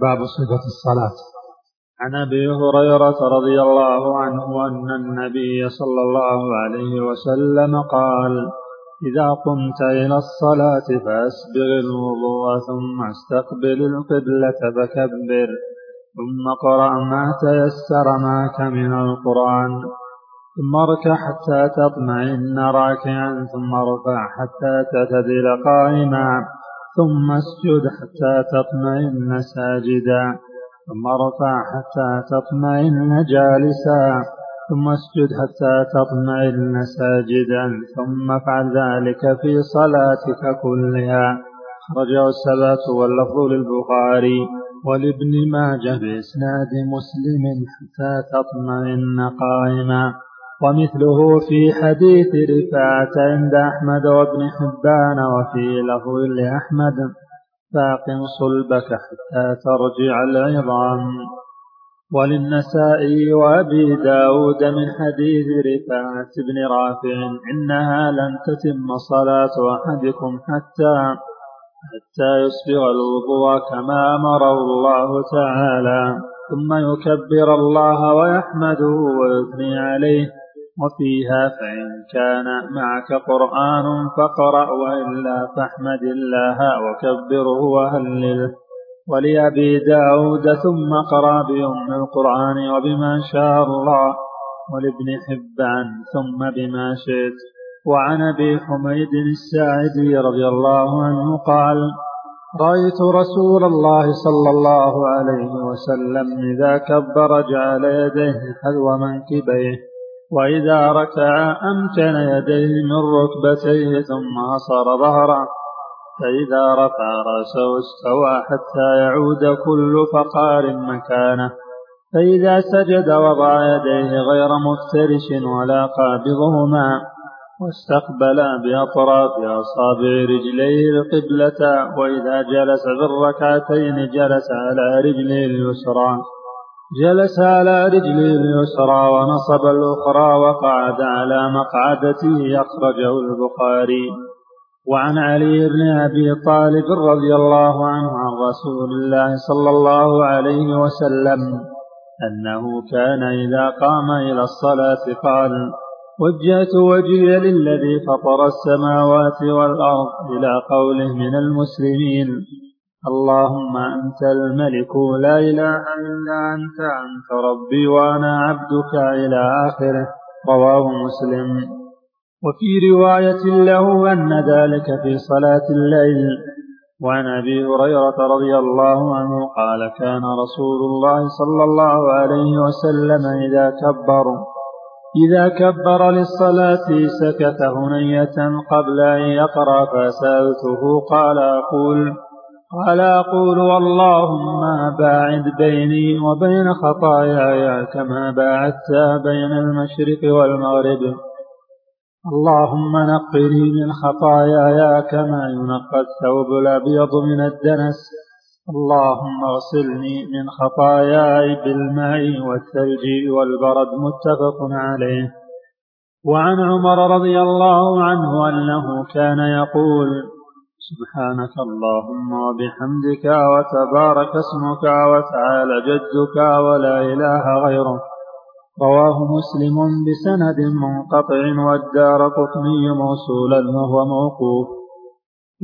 باب صفة الصلاة. عن أبي هريرة رضي الله عنه أن النبي صلى الله عليه وسلم قال إذا قمت إلى الصلاة فأسبغ الوضوء ثم أستقبل القبلة فكبر ثم اقرأ ما تيسر معك من القرآن ثم اركع حتى تطمئن راكعا ثم ارفع حتى تعتدل قائما. ثم اسجد حتى تطمئن ساجدا ثم ارفع حتى تطمئن جالسا ثم اسجد حتى تطمئن ساجدا ثم افعل ذلك في صلاتك كلها. خرجه السبات واللفظ للبخاري ولابن ماجه بإسناد مسلم حتى تطمئن قائما. ومثله في حديث رفاعة عند أحمد وابن حبان وفي لفظ لأحمد فاقم صلبك حتى ترجع العظام. وللنسائي وأبي داود من حديث رفاعة بن رافع إنها لن تتم صلاة أحدكم حتى حتى يسبغ الوضوء كما أمره الله تعالى. ثم يكبر الله ويحمده ويثني عليه. وفيها فإن كان معك قرآن فقرأ وإلا فاحمد الله وكبره وهلله ولأبي داود ثم قرأ بأم القرآن وبما شاء الله. ولابن حبان ثم بما شئت. وعن أبي حميد الساعدي رضي الله عنه قال رأيت رسول الله صلى الله عليه وسلم إذا كبر جعل يديه حذو منكبيه. وإذا ركع أمكن يديه من ركبتيه ثم أصر ظهره فإذا رفع رأسه استوى حتى يعود كل فقار مكانه. فإذا سجد وضع يديه غير مفترش ولا قابضهما واستقبل بأطراف أصابع رجليه القبلة وإذا جلس في الركعتين جلس على رجله اليسرى. جلس على رجله اليسرى ونصب الأخرى وقعد على مقعدته أخرجه البخاري. وعن علي بن أبي طالب رضي الله عنه عن رسول الله صلى الله عليه وسلم أنه كان إذا قام إلى الصلاة قال وجهت وجهي للذي فطر السماوات والأرض إلى قوله من المسلمين اللهم أنت الملك لا إله إلا أنت أنت ربي وأنا عبدك إلى آخره. رواه مسلم. وفي رواية له أن ذلك في صلاة الليل. وعن أبي هريرة رضي الله عنه قال كان رسول الله صلى الله عليه وسلم إذا كبر إذا كبر للصلاة سكت هنية قبل أن يقرأ فسألته قال أقول قال أقول اللهم باعد بيني وبين خطاياي كما باعدت بين المشرق والمغرب. اللهم نقني من خطاياي كما ينقى الثوب الأبيض من الدنس. اللهم اغسلني من خطاياي بالماء والثلج والبرد متفق عليه. وعن عمر رضي الله عنه أنه كان يقول سبحانك اللهم وبحمدك وتبارك اسمك وتعالى جدك ولا إله غيرك. رواه مسلم بسند منقطع والدار قطني موصولا وهو موقوف.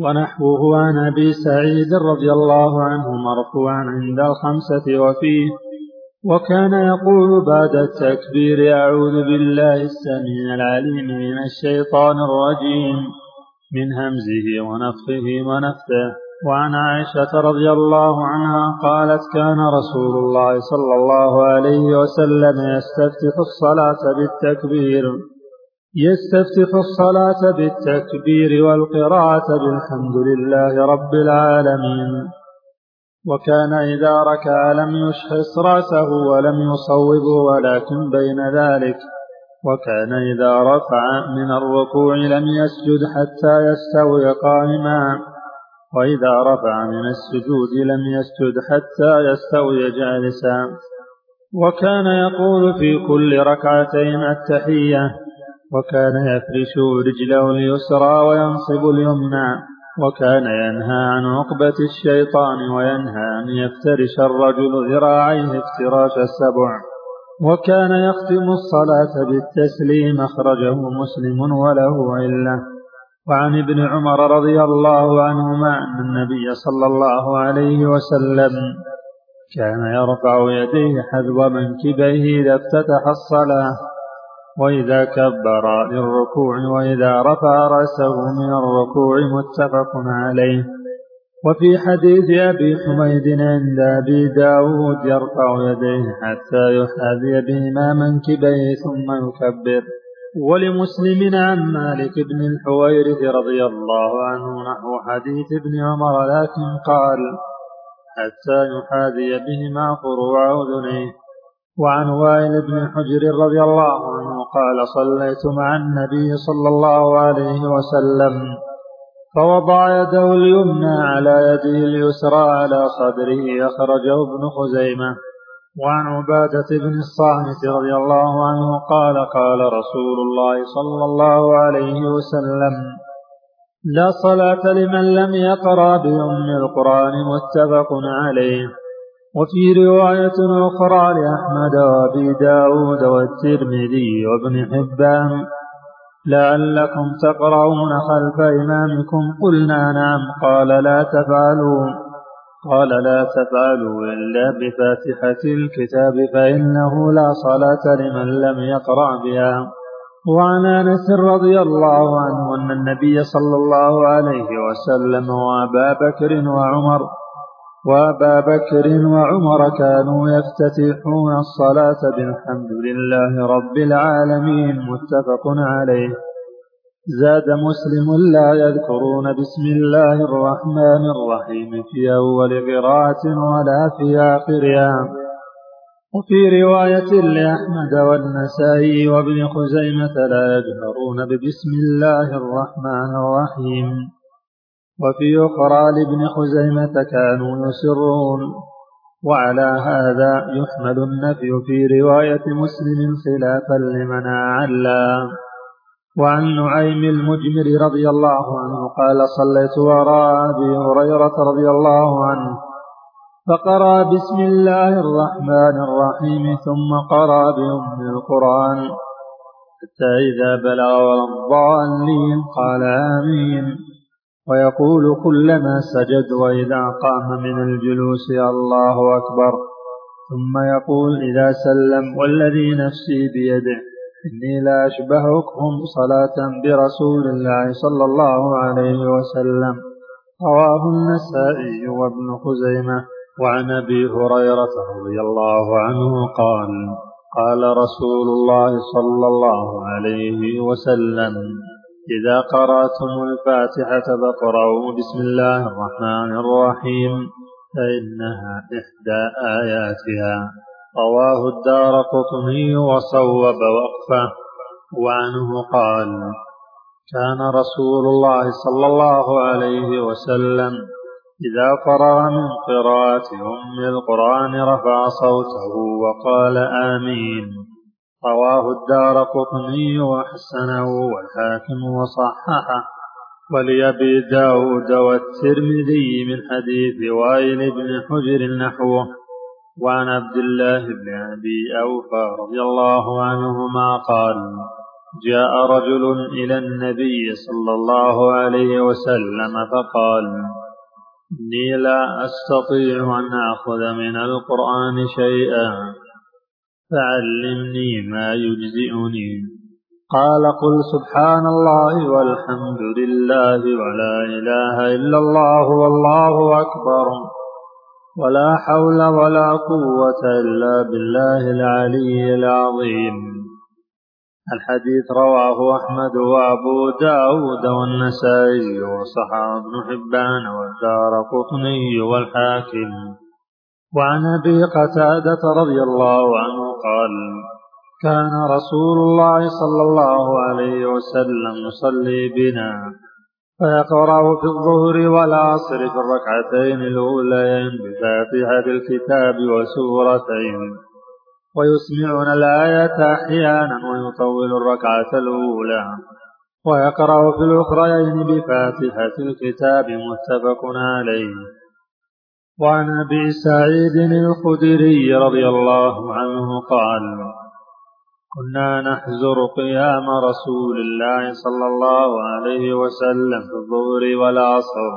ونحوه عن أبي سعيد رضي الله عنه مرفوعا عند الخمسة وفيه. وكان يقول بعد التكبير أعوذ بالله السميع العليم من الشيطان الرجيم. من همزه ونفخه ونفثه. وعن عائشة رضي الله عنها قالت كان رسول الله صلى الله عليه وسلم يستفتح الصلاة بالتكبير. يستفتح الصلاة بالتكبير والقراءة بالحمد لله رب العالمين. وكان إذا ركع لم يشخص رأسه ولم يصوبه ولكن بين ذلك. وكان إذا رفع من الركوع لم يسجد حتى يستوي قائما وإذا رفع من السجود لم يسجد حتى يستوي جالسا. وكان يقول في كل ركعتين التحية وكان يفرش رجله اليسرى وينصب اليمنى وكان ينهى عن عقبة الشيطان وينهى أن يفترش الرجل ذراعيه افتراش السبع. وكان يختم الصلاة بالتسليم أخرجه مسلم وله علة. وعن ابن عمر رضي الله عنهما أن النبي صلى الله عليه وسلم كان يرفع يديه حذو منكبيه إذا افتتح الصلاة وإذا كبر للركوع وإذا رفع رأسه من الركوع متفق عليه. وفي حديث أبي حميد عند أبي داود يرفع يديه حتى يحاذي بهما منكبيه ثم يكبر. ولمسلم عن مالك بن الحويرث رضي الله عنه نحو حديث ابن عمر لكن قال حتى يحاذي بهما فروع أذنيه وعن وائل بن حجر رضي الله عنه قال صليت مع النبي صلى الله عليه وسلم. فوضع يده اليمنى على يده اليسرى على صدره أخرجه ابن خزيمة. وعن عبادة بن الصامت رضي الله عنه قال قال رسول الله صلى الله عليه وسلم لا صلاة لمن لم يقرأ بأم القرآن متفق عليه. وفي رواية أخرى لأحمد وأبي داود والترمذي وابن حبان. لعلكم تقرؤون خلف إمامكم قلنا نعم قال لا تفعلوا قال لا تفعلوا إلا بفاتحة الكتاب فإنه لا صلاة لمن لم يقرأ بها. وعن انس رضي الله عنه ان النبي صلى الله عليه وسلم وابا بكر وعمر وأبا بكر وعمر كانوا يفتتحون الصلاة بالحمد لله رب العالمين متفق عليه. زاد مسلم لا يذكرون بسم الله الرحمن الرحيم في أول قراءة ولا في اخرها وفي رواية لأحمد والنسائي وابن خزيمة لا يجهرون ببسم الله الرحمن الرحيم. وفي أخرى لابن خزيمة كانوا يسرون وعلى هذا يحمل النفي في رواية مسلم خلافا لمن أعلى. وعن نعيم المجمر رضي الله عنه قال صليت وراء أبي هريرة رضي الله عنه فقرأ بسم الله الرحمن الرحيم ثم قرأ بأم القرآن حتى إذا بلغ الضالين قال آمين. ويقول كلما سجد وإذا قام من الجلوس الله أكبر. ثم يقول إذا سلم والذي نفسي بيده إني لا أشبهكم صلاة برسول الله صلى الله عليه وسلم. رواه النسائي وابن خزيمة وعن أبي هريرة رضي الله عنه قال قال رسول الله صلى الله عليه وسلم إذا قرأتم الفاتحة فاقرأوا بسم الله الرحمن الرحيم فإنها إحدى آياتها. رواه الدار قطني وصوب وقفه. وعنه قال كان رسول الله صلى الله عليه وسلم إذا فرغ من قراءة أم القرآن رفع صوته وقال آمين. رواه الدار قطني وحسنه والحاكم وصححه ولأبي داود والترمذي من حديث وائل بن حجر نحوه وعن عبد الله بن أبي أوفى رضي الله عنهما قال جاء رجل إلى النبي صلى الله عليه وسلم فقال إني لا أستطيع أن آخذ من القرآن شيئا. فعلمني ما يجزئني. قال قل سبحان الله والحمد لله ولا إله إلا الله والله أكبر. ولا حول ولا قوة إلا بالله العلي العظيم. الحديث رواه أحمد وأبو داود والنسائي وصحاب بن حبان والدار قطني والحاكم. وعن أبي قتادة رضي الله عنه قال كان رسول الله صلى الله عليه وسلم يصلي بنا فيقرأ في الظهر والعصر في الركعتين الأوليين بفاتحة الكتاب وسورتين ويسمعون الآية أحيانا ويطول الركعة الأولى ويقرأ في الأخريين بفاتحة الكتاب متفق عليه. وعن أبي سعيد الخدري رضي الله عنه قال كنا نحزر قيام رسول الله صلى الله عليه وسلم في الظهر والعصر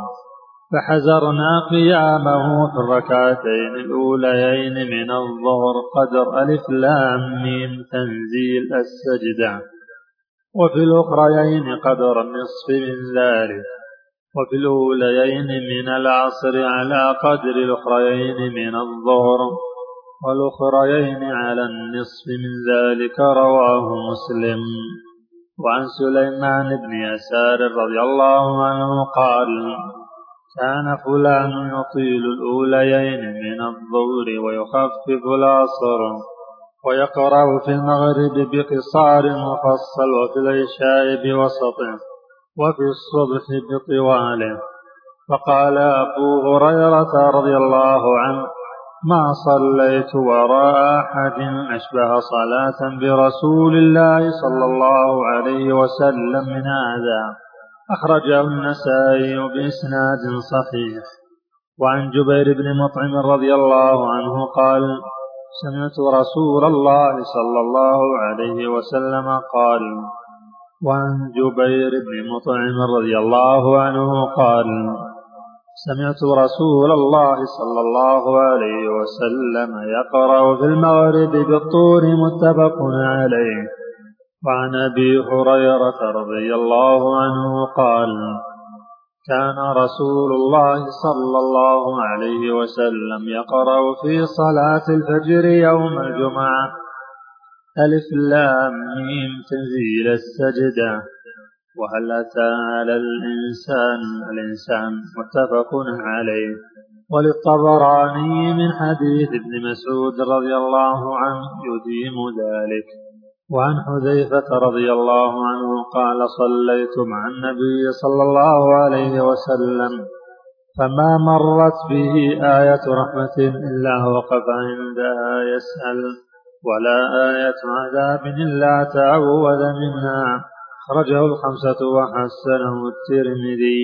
فحزرنا قيامه في الركعتين الأوليين من الظهر قدر ألف لام ميم تنزيل السجدة وفي الأخريين قدر النصف من ذلك. وفي الأوليين من العصر على قدر الأخريين من الظهر والأخريين على النصف من ذلك رواه مسلم. وعن سليمان بن يسار رضي الله عنه قال كان فلان يطيل الأوليين من الظهر ويخفف العصر ويقرأ في المغرب بقصار مفصل وفي العشاء بوسطه. وفي الصبح بطواله فقال أبو هريرة رضي الله عنه ما صليت وراء أحد أشبه صلاة برسول الله صلى الله عليه وسلم من هذا. أخرجه النسائي بإسناد صحيح. وعن جبير بن مطعم رضي الله عنه قال سمعت رسول الله صلى الله عليه وسلم قال وعن جبير بن مطعم رضي الله عنه قال سمعت رسول الله صلى الله عليه وسلم يقرأ في المغرب بالطور متفق عليه. وعن أبي هريرة رضي الله عنه قال كان رسول الله صلى الله عليه وسلم يقرأ في صلاة الفجر يوم الجمعة ألف لام ميم تنزيل السجدة. وهل أتى على الإنسان؟ الإنسان متفق عليه. وللطبراني من حديث ابن مسعود رضي الله عنه يديم ذلك. وعن حذيفة رضي الله عنه قال صليت مع النبي صلى الله عليه وسلم فما مرت به آية رحمة إلا وقف عندها يسأل. ولا آية عذاب إلا تعوذ منها. خرجه الخمسة وحسنه الترمذي.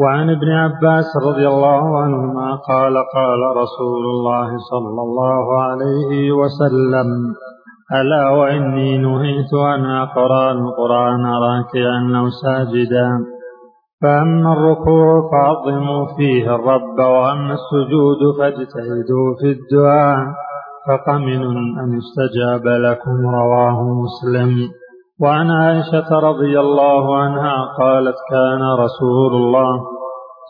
وعن ابن عباس رضي الله عنهما قال قال رسول الله صلى الله عليه وسلم ألا وإني نهيت أن أقرأ القرآن راكعا أو ساجدا. فأما الركوع فعظموا فيه الرب وأما السجود فاجتهدوا في الدعاء. فقمن أن استجاب لكم رواه مسلم. وعن عائشة رضي الله عنها قالت كان رسول الله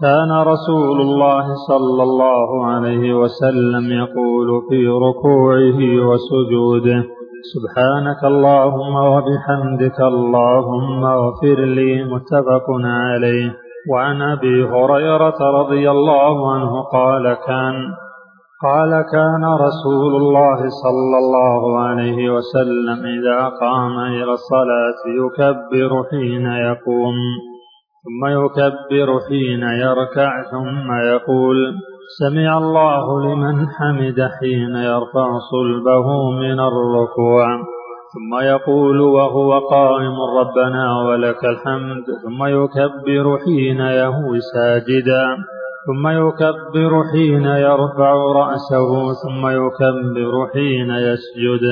كان رسول الله صلى الله عليه وسلم يقول في ركوعه وسجوده سبحانك اللهم وبحمدك اللهم اغفر لي متفق عليه. وعن أبي هريرة رضي الله عنه قال كان قال كان رسول الله صلى الله عليه وسلم إذا قام إلى الصلاة يكبر حين يقوم ثم يكبر حين يركع ثم يقول سمع الله لمن حمد حين يرفع صلبه من الركوع ثم يقول وهو قائم ربنا ولك الحمد ثم يكبر حين يهوي ساجدا. ثم يكبر حين يرفع رأسه ثم يكبر حين يسجد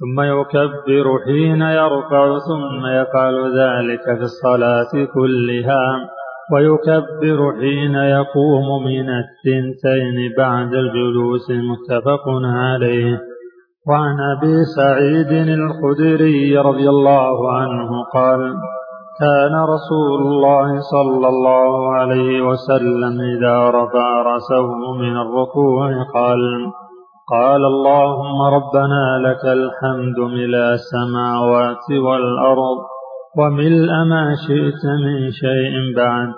ثم يكبر حين يرفع ثم يفعل ذلك في الصلاة كلها ويكبر حين يقوم من الثنتين بعد الجلوس متفق عليه. وعن أبي سعيد الخدري رضي الله عنه قال كان رسول الله صلى الله عليه وسلم إذا رفع رأسه من الركوع قال قال اللهم ربنا لك الحمد ملا السماوات والأرض وملء ما شئت من شيء بعد.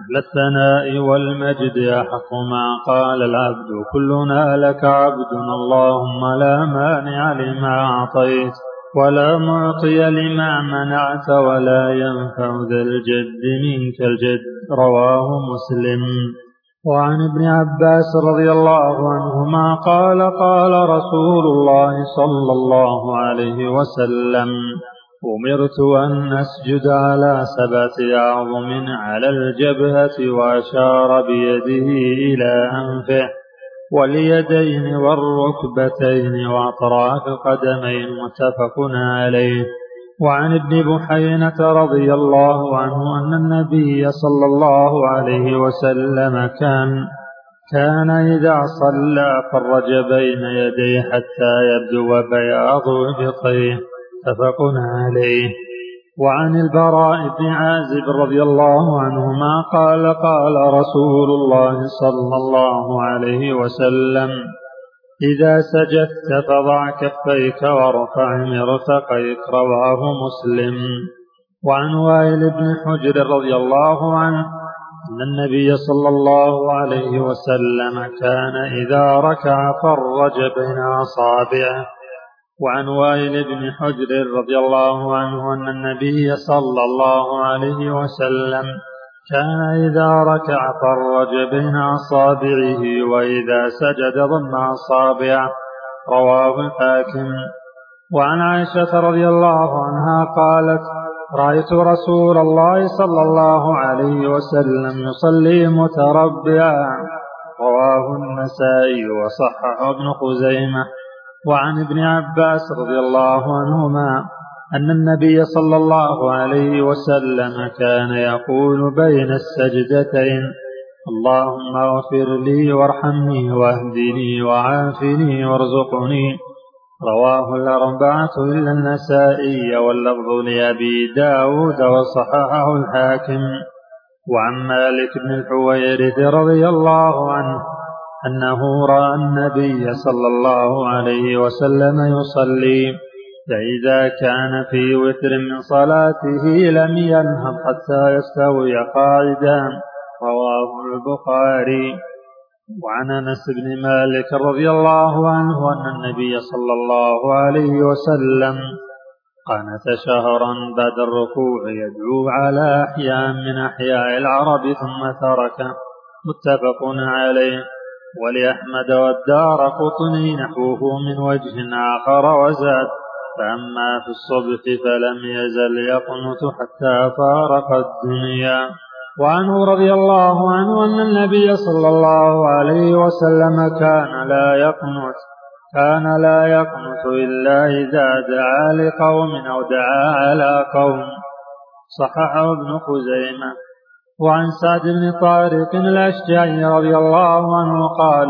أهل الثناء والمجد أحق ما قال العبد. كلنا لك عبد اللهم لا مانع لما أعطيت. ولا معطي لما منعت ولا ينفع ذا الجد منك الجد. رواه مسلم. وعن ابن عباس رضي الله عنهما قال قال رسول الله صلى الله عليه وسلم أمرت أن أسجد على سبعة أعظم على الجبهة وأشار بيده إلى أنفه. واليدين والركبتين وأطراف القدمين متفق عليه. وعن ابن بحينة رضي الله عنه أن النبي صلى الله عليه وسلم كان كان إذا صلى فرج بين يديه حتى يبدو بياض إبطيه متفق عليه. وعن البراء بن عازب رضي الله عنهما قال قال رسول الله صلى الله عليه وسلم إذا سجدت فضع كفيك وارفع مرفقيك رواه مسلم. وعن وائل بن حجر رضي الله عنه أن النبي صلى الله عليه وسلم كان إذا ركع فرج بين أصابعه وعن وائل بن حجر رضي الله عنه أن النبي صلى الله عليه وسلم كان إذا ركع فرج بين أصابعه وإذا سجد ضم أصابعه رواه الحاكم. وعن عائشة رضي الله عنها قالت رأيت رسول الله صلى الله عليه وسلم يصلي متربعا. رواه النسائي وصححه ابن خزيمة. وعن ابن عباس رضي الله عنهما أن النبي صلى الله عليه وسلم كان يقول بين السجدتين اللهم اغفر لي وارحمني واهدني وعافني وارزقني. رواه الأربعة إلا النسائي واللفظ لأبي داود وصححه الحاكم. وعن مالك بن الحويرث رضي الله عنه أنه رأى النبي صلى الله عليه وسلم يصلي فإذا كان في وتر من صلاته لم ينهض حتى يستوي قاعدا رواه البخاري. وعن أنس بن مالك رضي الله عنه أن النبي صلى الله عليه وسلم قنت شهرا بعد الركوع يدعو على احياء من أحياء العرب ثم ترك متفق عليه. ولأحمد والدار قطني نحوه من وجه آخر وزاد فأما في الصبح فلم يزل يقنت حتى فارق الدنيا. وعنه رضي الله عنه أن النبي صلى الله عليه وسلم كان لا يقنت كان لا يقنت إلا إذا دعا لقوم أو دعا على قوم. صححه ابن خزيمة. وعن سعد بن طارق الأشجعي رضي الله عنه قال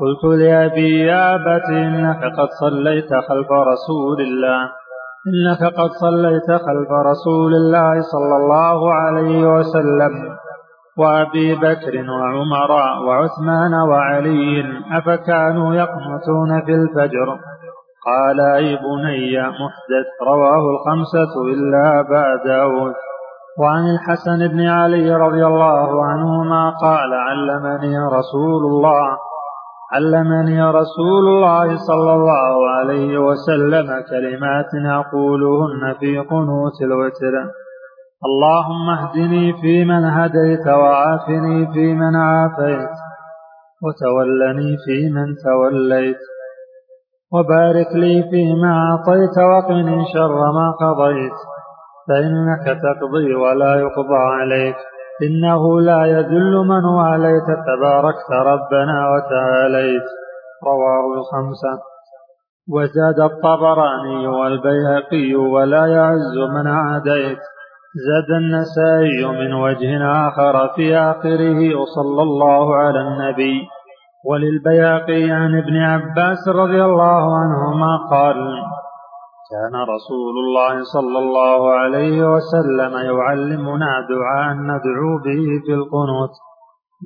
قلت لأبي يا أبت إنك قد صليت خلف رسول الله. إنك قد صليت خلف رسول الله صلى الله عليه وسلم. وأبي بكر وعمر وعثمان وعلي أفكانوا يقنطون في الفجر؟ قال أي بني محدث رواه الخمسة إلا أبا داود وعن الحسن بن علي رضي الله عنهما قال علمني رسول الله علمني رسول الله صلى الله عليه وسلم كلمات أقولهن في قنوت الوتر. اللهم اهدني فيمن هديت وعافني فيمن عافيت وتولني فيمن توليت وبارك لي فيما أعطيت وقني شر ما قضيت. فإنك تقضي ولا يقضى عليك. إنه لا يذل من واليت. تباركت ربنا وتعاليت. رواه الخمسة. وزاد الطبراني والبيهقي ولا يعز من عاديت. زاد النسائي من وجه آخر في آخره وصلى الله على النبي. وللبياقي عن ابن عباس رضي الله عنهما قال كان رسول الله صلى الله عليه وسلم يعلمنا دعاء ندعو به في القنوت.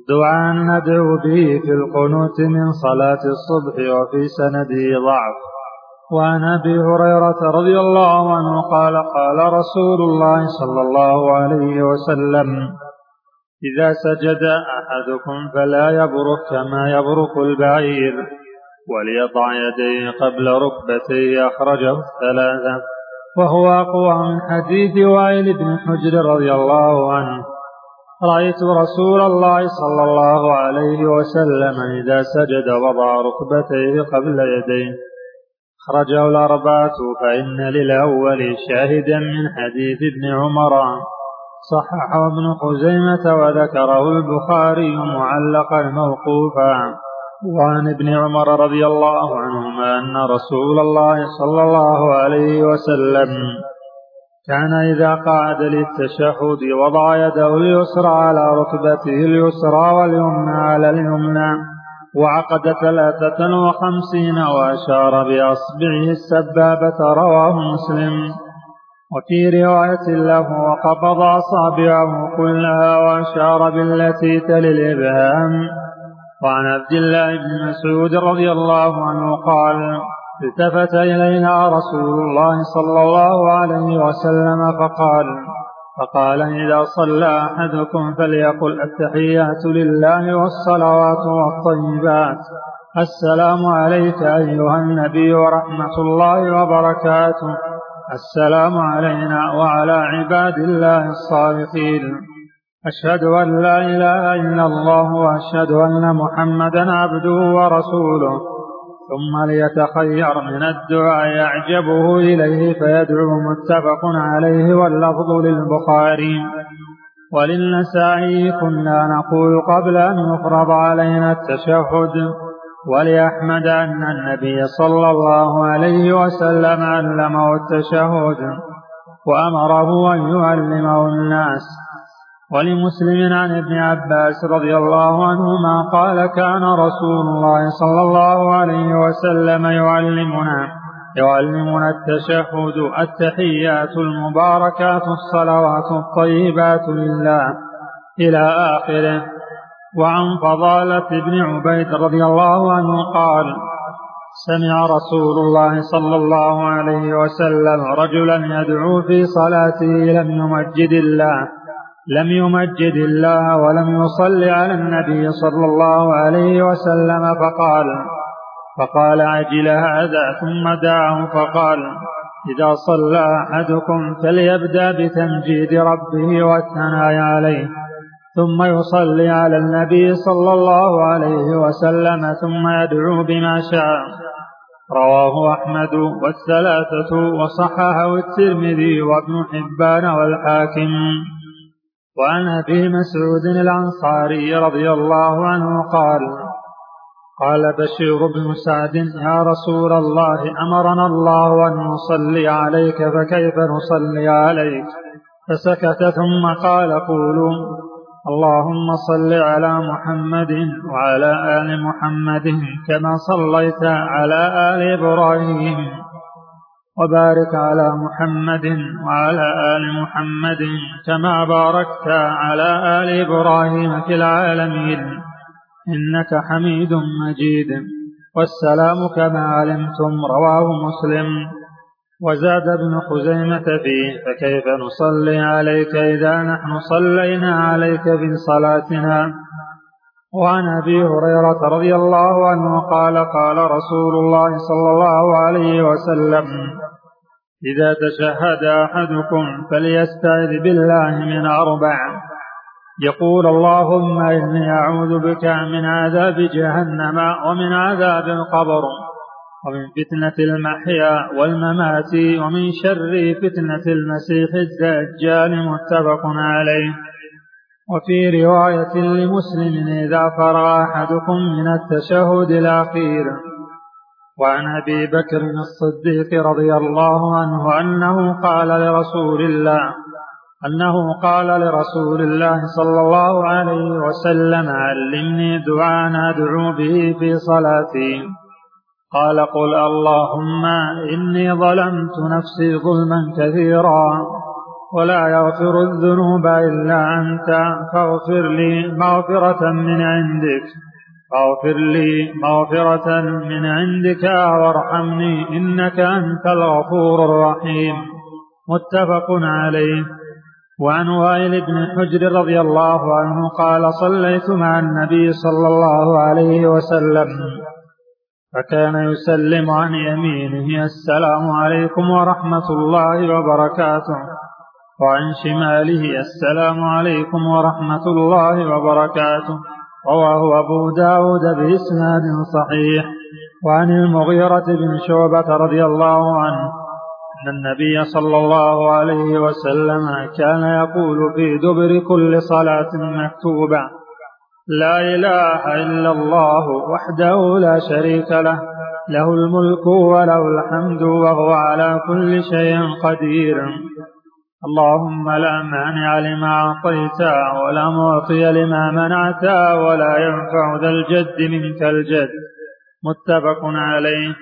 دعاء ندعو به في القنوت من صلاة الصبح وفي سنده ضعف. وعن أبي هريرة رضي الله عنه قال قال رسول الله صلى الله عليه وسلم إذا سجد أحدكم فلا يبرك كما يبرك البعير. وليضع يديه قبل ركبتيه أخرجه الثلاثة. وهو أقوى من حديث وائل بن حجر رضي الله عنه. رأيت رسول الله صلى الله عليه وسلم إذا سجد وضع ركبتيه قبل يديه. أخرجه الأربعة فإن للأول شاهدا من حديث ابن عمر. صححه ابن خزيمة وذكره البخاري معلقا موقوفا. وعن ابن عمر رضي الله عنهما أن رسول الله صلى الله عليه وسلم كان إذا قعد للتشهد وضع يده اليسرى على ركبته اليسرى واليمنى على اليمنى وعقد ثلاثة وخمسين وأشار بأصبعه السبابة رواه مسلم. وفي رواية له وقبض أصابعه كلها وأشار بالتي تلي الإبهام. وعن عبد الله بن مسعود رضي الله عنه قال التفت إلينا رسول الله صلى الله عليه وسلم فقال فقال إذا صلى أحدكم فليقل التحيات لله والصلوات والطيبات. السلام عليك أيها النبي ورحمة الله وبركاته. السلام علينا وعلى عباد الله الصالحين أشهد أن لا إله إلا الله وأشهد أن محمدا عبده ورسوله. ثم ليتخير من الدعاء يعجبه إليه فيدعو متفق عليه واللفظ للبخاري. وللنسائي كنا نقول قبل أن يفرض علينا التشهد ولأحمد أن النبي صلى الله عليه وسلم علمه التشهد وأمره أن يعلمه الناس. ولمسلم عن ابن عباس رضي الله عنهما قال كان رسول الله صلى الله عليه وسلم يعلمنا يعلمنا التشهد التحيات المباركات الصلوات الطيبات لله إلى آخره. وعن فضالة بن عبيد رضي الله عنه قال سمع رسول الله صلى الله عليه وسلم رجلا يدعو في صلاته لم يمجد الله لم يمجد الله ولم يصل على النبي صلى الله عليه وسلم فقال فقال عجل هذا؟ ثم دعاه فقال إذا صلى أحدكم فليبدأ بتمجيد ربه والثناء عليه ثم يصلي على النبي صلى الله عليه وسلم ثم يدعو بما شاء. رواه أحمد والثلاثة وصححه الترمذي وابن حبان والحاكم. وعن أبي مسعود الأنصاري رضي الله عنه قال قال بشير بن سعد يا رسول الله أمرنا الله أن نصلي عليك فكيف نصلي عليك؟ فسكت ثم قال قولوا اللهم صل على محمد وعلى آل محمد كما صليت على آل إبراهيم. وبارك على محمد وعلى آل محمد كما باركت على آل إبراهيم في العالمين. إنك حميد مجيد. والسلام كما علمتم رواه مسلم. وزاد ابن خزيمة فيه فكيف نصلي عليك إذا نحن صلينا عليك في صلاتنا؟ وعن أبي هريرة رضي الله عنه قال قال رسول الله صلى الله عليه وسلم إذا تشهد أحدكم فليستعذ بالله من أربع. يقول اللهم إني أعوذ بك من عذاب جهنم ومن عذاب القبر ومن فتنة المحيا والممات ومن شر فتنة المسيح الدجال متفق عليه. وفي رواية لمسلم إذا فرغ أحدكم من التشهد الأخير. وعن أبي بكر الصديق رضي الله عنه أنه قال لرسول الله أنه قال لرسول الله صلى الله عليه وسلم علمني دعاء أدعو به في صلاتي. قال قل اللهم إني ظلمت نفسي ظلما كثيرا. ولا يغفر الذنوب إلا أنت. فاغفر لي مغفرة من عندك. فاغفر لي مغفرة من عندك وارحمني إنك أنت الغفور الرحيم. متفق عليه. وعن وائل بن حجر رضي الله عنه قال صليت مع النبي صلى الله عليه وسلم. فكان يسلم عن يمينه السلام عليكم ورحمة الله وبركاته. وعن شماله السلام عليكم ورحمة الله وبركاته. رواه أبو داود بإسناد صحيح. وعن المغيرة بن شعبة رضي الله عنه أن النبي صلى الله عليه وسلم كان يقول في دبر كل صلاة مكتوبة لا إله إلا الله وحده لا شريك له له الملك وله الحمد وهو على كل شيء قدير. اللهم لا مانع لما أعطيت ولا معطي لما منعت ولا ينفع ذا الجد منك الجد. متفق عليه.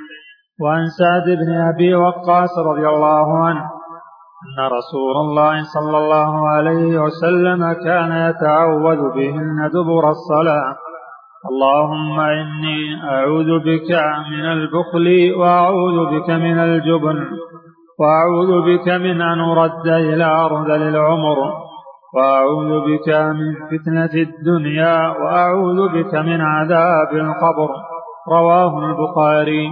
وعن سعد بن أبي وقاص رضي الله عنه أن رسول الله صلى الله عليه وسلم كان يتعوذ بهن دبر الصلاة. اللهم إني أعوذ بك من البخل وأعوذ بك من الجبن. وأعوذ بك من أن أرد إلى أرض العمر وأعوذ بك من فتنة الدنيا وأعوذ بك من عذاب القبر. رواه البخاري.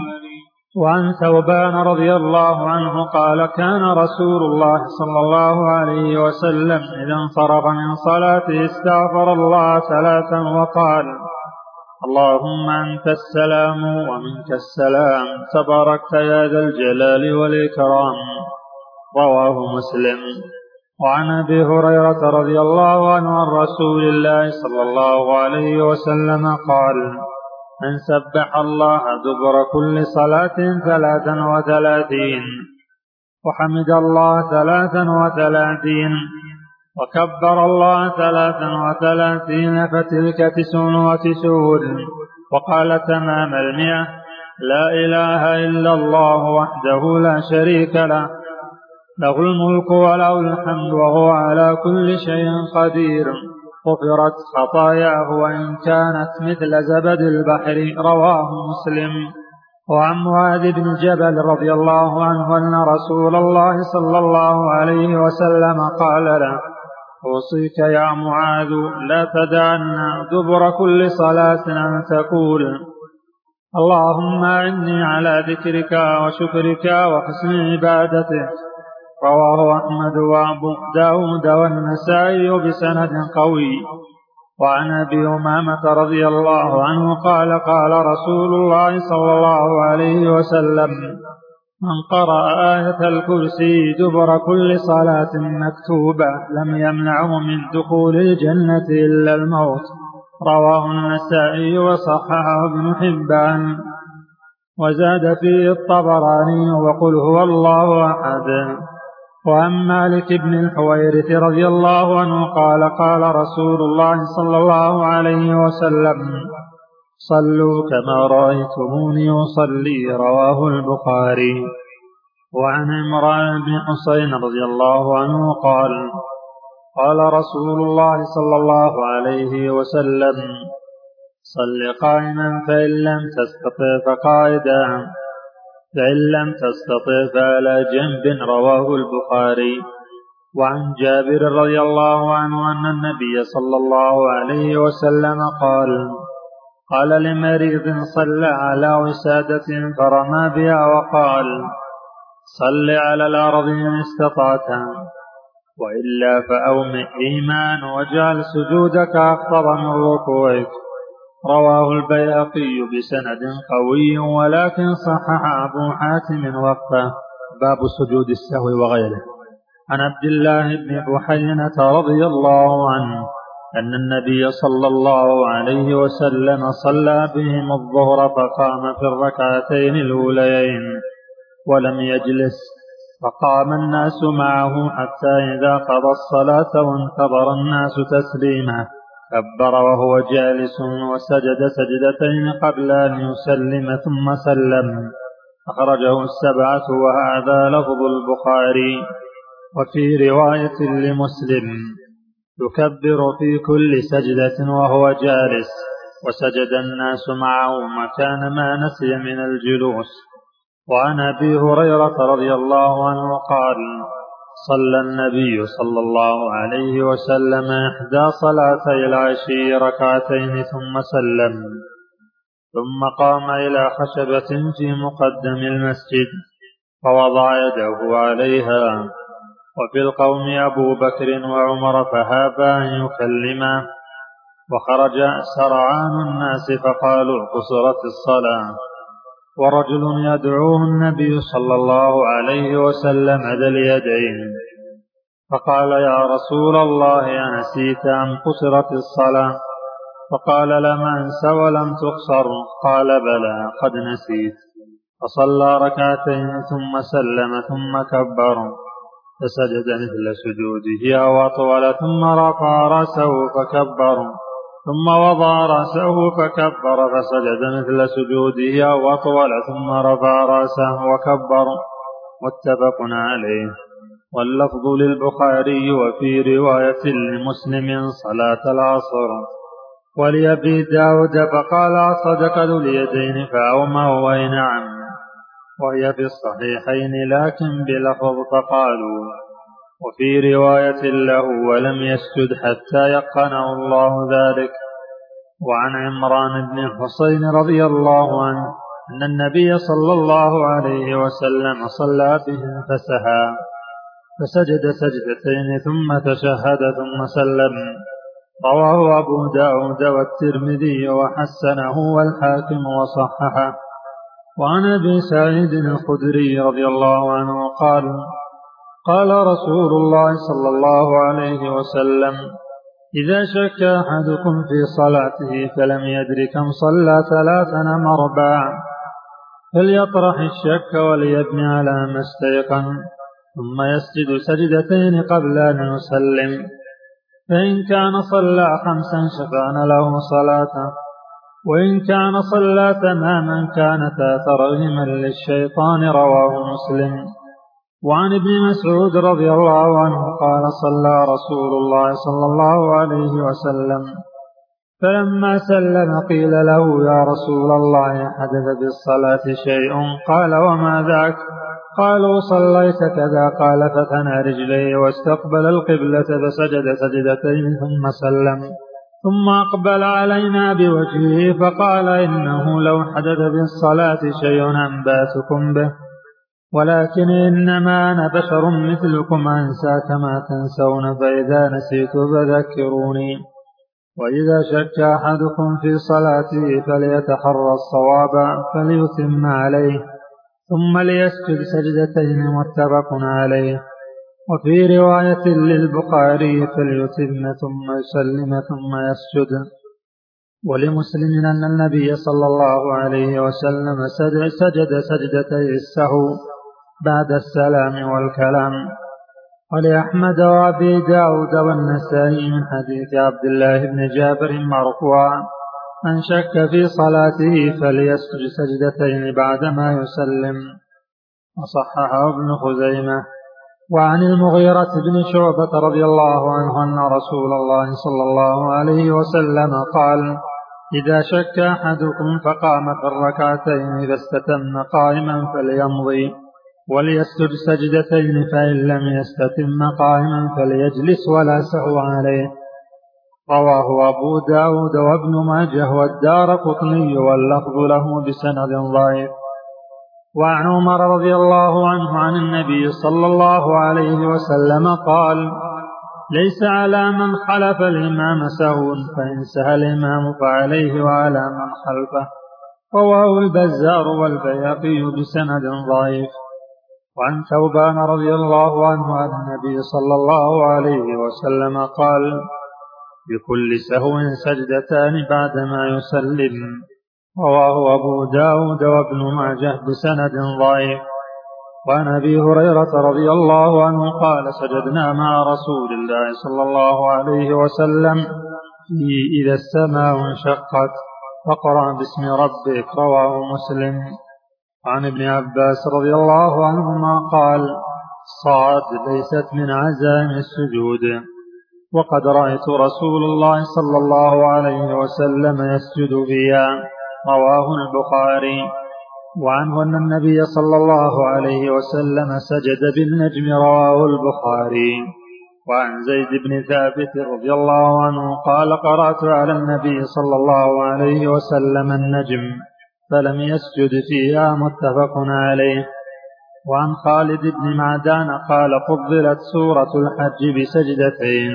وعن ثوبان رضي الله عنه قال كان رسول الله صلى الله عليه وسلم إذا انصرف من صلاته استغفر الله ثلاثا وقال اللهم أنت السلام ومنك السلام. تباركت يا ذا الجلال والإكرام. رواه مسلم. وعن أبي هريرة رضي الله عنه عن رسول الله صلى الله عليه وسلم قال من سبح الله دبر كل صلاة ثلاثا وثلاثين. وحمد الله ثلاثا وثلاثين. وكبر الله ثلاثا وثلاثين فتلك تسع وتسعون وقال تمام المئة. لا إله إلا الله وحده لا شريك له. له الملك وله الحمد وهو على كل شيء قدير. غفرت خطاياه وإن كانت مثل زبد البحر رواه مسلم. وعن معاذ بن جبل رضي الله عنه أن رسول الله صلى الله عليه وسلم قال له أوصيك يا معاذ لا تدعن دبر كل صلاة أن تقول. اللهم أعني على ذكرك وشكرك وحسن عبادتك. رواه أحمد وأبو داود والنسائي بسند قوي. وعن أبي أمامة رضي الله عنه قال قال رسول الله صلى الله عليه وسلم من قرأ آية الكرسي دبر كل صلاة مكتوبة لم يمنعه من دخول الجنة إلا الموت. رواه النسائي وصححه ابن حبان. وزاد فيه الطبراني وقل هو الله أحد. وعن مالك بن الحويرث رضي الله عنه قال قال رسول الله صلى الله عليه وسلم صلوا كما رأيتموني أصلي رواه البخاري. وعن عمران بن حسين رضي الله عنه قال قال رسول الله صلى الله عليه وسلم صل قائما فإن لم تستطع فقائدا فإن لم تستطع فعلى جنب رواه البخاري. وعن جابر رضي الله عنه أن النبي صلى الله عليه وسلم قال قال لمريض صلى على وسادة فرمى بها وقال صل على الأرض إن استطعت. وإلا فأومئ إيمان واجعل سجودك أخطر من ركوعك. رواه البيهقي بسند قوي ولكن صحح أبو حاتم وقفه. باب سجود السهو وغيره. عن عبد الله بن بحينة رضي الله عنه. أن النبي صلى الله عليه وسلم صلى بهم الظهر فقام في الركعتين الأوليين ولم يجلس فقام الناس معه حتى إذا قضى الصلاة وانتظر الناس تسليمه. كبر وهو جالس وسجد سجدتين قبل أن يسلم ثم سلم. أخرجه السبعة وهذا لفظ البخاري. وفي رواية لمسلم. يكبر في كل سجدة وهو جالس وسجد الناس معه مكان ما نسي من الجلوس. وعن أبي هريرة رضي الله عنه قال صلى النبي صلى الله عليه وسلم إحدى صلاتي العشي ركعتين ثم سلم. ثم قام إلى خشبة في مقدم المسجد فوضع يده عليها. وفي القوم أبو بكر وعمر فهابا أن يكلما وخرج سرعان الناس فقالوا قصرت الصلاة. ورجل يدعوه النبي صلى الله عليه وسلم ذا اليدين. فقال يا رسول الله أنسيت أم قصرت الصلاة؟ فقال لم أنس ولم تقصر. قال بلى قد نسيت. فصلى ركعتين ثم سلم ثم كبر. فسجد مثل سجوده أو أطول ثم رفع رأسه فكبر ثم وضع رأسه فكبر فسجد مثل سجوده أو أطول ثم رفع رأسه وكبر. متفق عليه. واللفظ للبخاري وفي رواية لمسلم صلاة العصر. ولأبي داود فقال صدق ذو اليدين فأومى وإن نعم. وهي في الصحيحين لكن بلفظ فقالوا. وفي رواية له ولم يسجد حتى يقنه الله ذلك. وعن عمران بن الحصين رضي الله عنه أن النبي صلى الله عليه وسلم صلى بهم فسهى فسجد سجدتين ثم تشهد ثم سلم. رواه أبو داود والترمذي وحسنه والحاكم وصححه. وعن أبي سعيد الخدري رضي الله عنه قال قال رسول الله صلى الله عليه وسلم إذا شك أحدكم في صلاته فلم يدر كم صلى ثلاثا أم أربعا فليطرح الشك وليبني على ما استيقن ثم يسجد سجدتين قبل أن يسلم فإن كان صلى خمسا شفعن له صلاته وإن كان صلى تماما كانتا ترغما للشيطان رواه مسلم. وعن ابن مسعود رضي الله عنه قال صلى رسول الله صلى الله عليه وسلم. فلما سلم قيل له يا رسول الله حدث بالصلاة شيء قال وما ذاك قالوا صليت كذا قال فثنى رجليه واستقبل القبلة فسجد سجدتين ثم سلم. ثم أقبل علينا بوجهه فقال إنه لو حدث بالصلاة شيء أنبأتكم به ولكن إنما أنا بشر مثلكم أنسى كما تنسون فإذا نسيت فذكروني وإذا شك أحدكم في صلاته فليتحرى الصواب فليتم عليه ثم ليسجد سجدتين متفق عليه. وفي رواية للبخاري فليتم ثم يسلم ثم يسجد. ولمسلم أن النبي صلى الله عليه وسلم سجد سجدتي السهو بعد السلام والكلام. ولأحمد وأبي داود والنسائي من حديث عبد الله بن جابر مرفوعا من شك في صلاته فليسجد سجدتين بعدما يسلم. وصححه ابن خزيمة وعن المغيرة بن شعبة رضي الله عنه أن رسول الله صلى الله عليه وسلم قال إذا شك أحدكم فقام في الركعتين إذا استتم قائما فليمضي وليسجد سجدتين فإن لم يستتم قائما فليجلس ولا سهو عليه. رواه أبو داود وابن ماجه والدار قطني واللفظ له بسند ضعيف. وعن عمر رضي الله عنه عن النبي صلى الله عليه وسلم قال ليس على من خلف الإمام سهو فإن سهى الإمام فعليه وعلى من خلفه. رواه البزار والبياقي بسند ضعيف. وعن ثوبان رضي الله عنه عن النبي صلى الله عليه وسلم قال بكل سهو سجدتان بعدما يسلم. رواه أبو داود وابن ماجه بسند ضعيف. وعن أبي هريرة رضي الله عنه قال سجدنا مع رسول الله صلى الله عليه وسلم في إذا السماء انشقت. فقرأ باسم ربك رواه مسلم. عن ابن عباس رضي الله عنهما قال صاد ليست من عزائم السجود. وقد رأيت رسول الله صلى الله عليه وسلم يسجد فيها. رواه البخاري. وعنه أن النبي صلى الله عليه وسلم سجد بالنجم رواه البخاري. وعن زيد بن ثابت رضي الله عنه قال قرأت على النبي صلى الله عليه وسلم النجم فلم يسجد فيها متفق عليه. وعن خالد بن معدان قال فضلت سورة الحج بسجدتين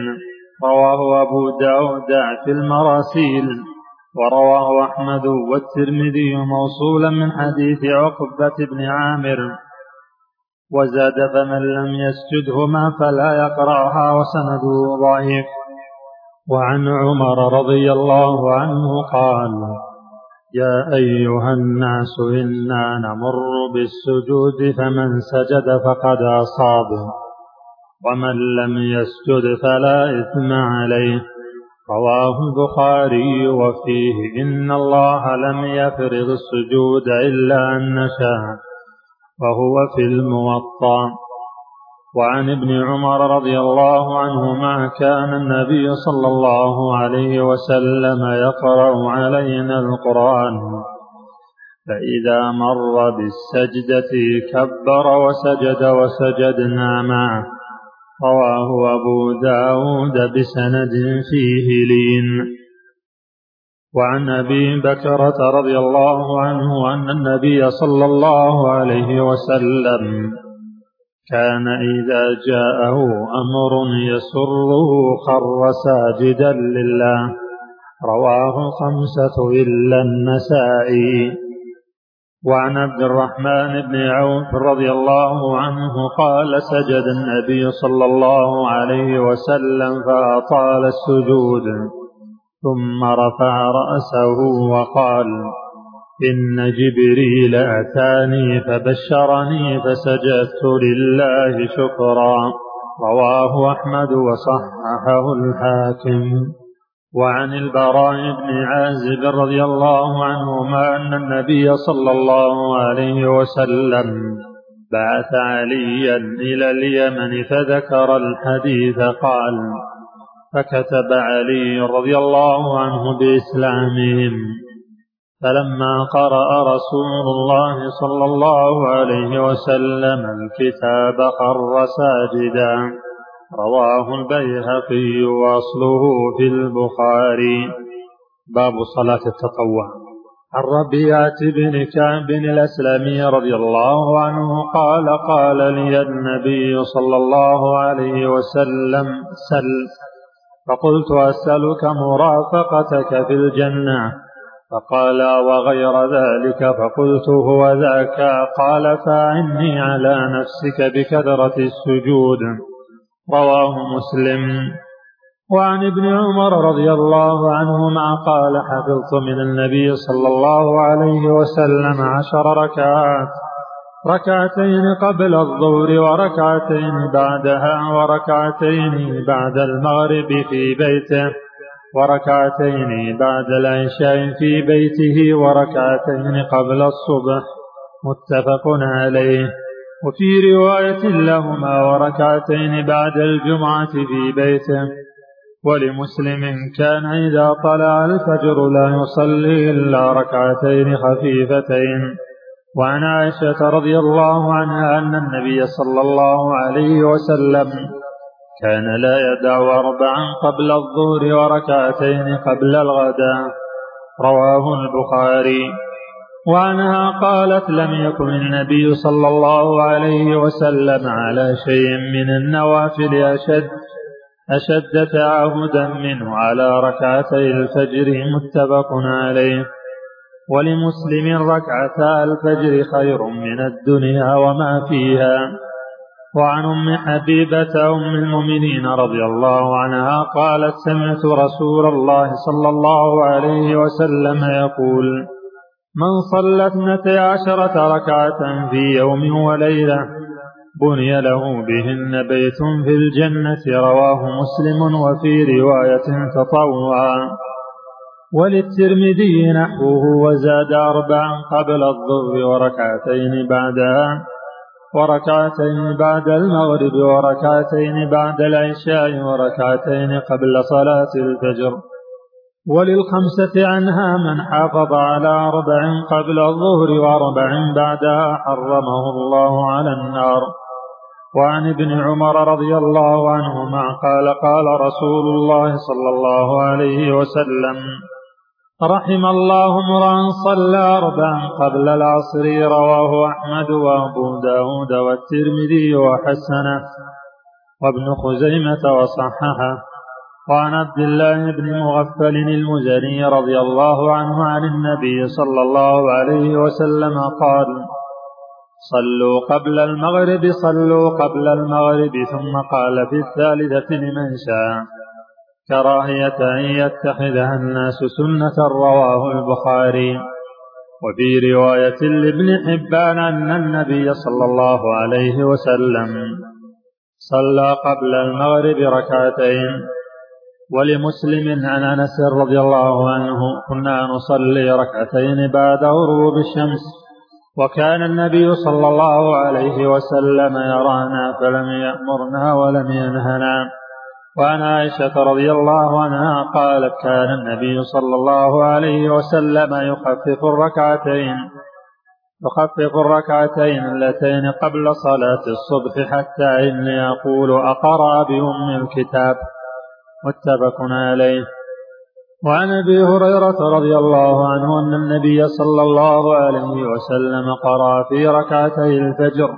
رواه أبو داود في المراسيل. ورواه أحمد والترمذي موصولا من حديث عقبة بن عامر. وزاد فمن لم يسجدهما فلا يقرأها وسنده ضعيف. وعن عمر رضي الله عنه قال يا أيها الناس إنا نمر بالسجود فمن سجد فقد أصاب. ومن لم يسجد فلا إثم عليه. رواه البخاري وفيه إن الله لم يفرض السجود إلا أن نشاء وهو في الموطأ. وعن ابن عمر رضي الله عنهما كان النبي صلى الله عليه وسلم يقرأ علينا القرآن فإذا مر بالسجدة كبر وسجد وسجدنا معه. رواه أبو داود بسند فيه لين. وعن أبي بكرة رضي الله عنه أن النبي صلى الله عليه وسلم كان إذا جاءه أمر يسره خر ساجدا لله. رواه خمسة إلا النسائي. وعن عبد الرحمن بن عوف رضي الله عنه قال سجد النبي صلى الله عليه وسلم فأطال السجود ثم رفع رأسه وقال إن جبريل أتاني فبشرني فسجدت لله شكرا. رواه أحمد وصححه الحاكم. وعن البراء بن عازب رضي الله عنهما أن النبي صلى الله عليه وسلم بعث عليا إلى اليمن فذكر الحديث قال فكتب علي رضي الله عنه بإسلامهم. فلما قرأ رسول الله صلى الله عليه وسلم الكتاب خر ساجدا. رواه البيهقي وأصله في البخاري. باب صلاة التطوع. عن ربيعة بن كعب الأسلمي رضي الله عنه قال قال لي النبي صلى الله عليه وسلم سل. فقلت أسألك مرافقتك في الجنة؟ فقال وغير ذلك؟ فقلت هو ذاك؟ قال فأعني على نفسك بكثرة السجود. رواه مسلم. وعن ابن عمر رضي الله عنهما قال حفظت من النبي صلى الله عليه وسلم عشر ركعات. ركعتين قبل الظهر وركعتين بعدها وركعتين بعد المغرب في بيته وركعتين بعد العشاء في بيته وركعتين قبل الصبح. متفق عليه. وفي رواية لهما وركعتين بعد الجمعة في بيته. ولمسلم كان إذا طلع الفجر لا يصلي إلا ركعتين خفيفتين. وعن عائشة رضي الله عنها أن النبي صلى الله عليه وسلم كان لا يدع أربعا قبل الظهر وركعتين قبل الغداء. رواه البخاري. وعنها قالت لم يكن النبي صلى الله عليه وسلم على شيء من النوافل أشد أشد تعهدا منه على ركعتي الفجر متفق عليه. ولمسلم ركعتا الفجر خير من الدنيا وما فيها. وعن أم حبيبة أم المؤمنين رضي الله عنها قالت سمعت رسول الله صلى الله عليه وسلم يقول من صلى اثنتي عشرة ركعة في يوم وليلة بني له بهن بيت في الجنة رواه مسلم وفي رواية تطوعا. وللترمذي نحوه وزاد أربعا قبل الظهر وركعتين بعدها وركعتين بعد المغرب وركعتين بعد العشاء وركعتين قبل صلاة الفجر. وللخمسة عنها من حافظ على أربع قبل الظهر وأربع بعدها حرمه الله على النار. وعن ابن عمر رضي الله عنهما قال قال رسول الله صلى الله عليه وسلم رحم الله امرأ صلى أربعا قبل العصر رواه أحمد وأبو داود والترمذي وحسنه وابن خزيمة وصححه. وعن عبد الله بن مغفل المزني رضي الله عنه عن النبي صلى الله عليه وسلم قال صلوا قبل المغرب صلوا قبل المغرب ثم قال في الثالثة لمن شاء كراهية أن يتخذها الناس سنة رواه البخاري. وفي رواية لابن حبان أن النبي صلى الله عليه وسلم صلى قبل المغرب ركعتين. ولمسلم عن أنس رضي الله عنه كنا نصلي ركعتين بعد غروب الشمس. وكان النبي صلى الله عليه وسلم يرانا فلم يأمرنا ولم ينهنا. وعن عائشة رضي الله عنها قالت كان النبي صلى الله عليه وسلم يخفف الركعتين يخفف الركعتين اللتين قبل صلاة الصبح حتى إني أقول أقرأ بأم الكتاب. متفق عليه. وعن أبي هريرة رضي الله عنه أن النبي صلى الله عليه وسلم قرأ في ركعتي الفجر.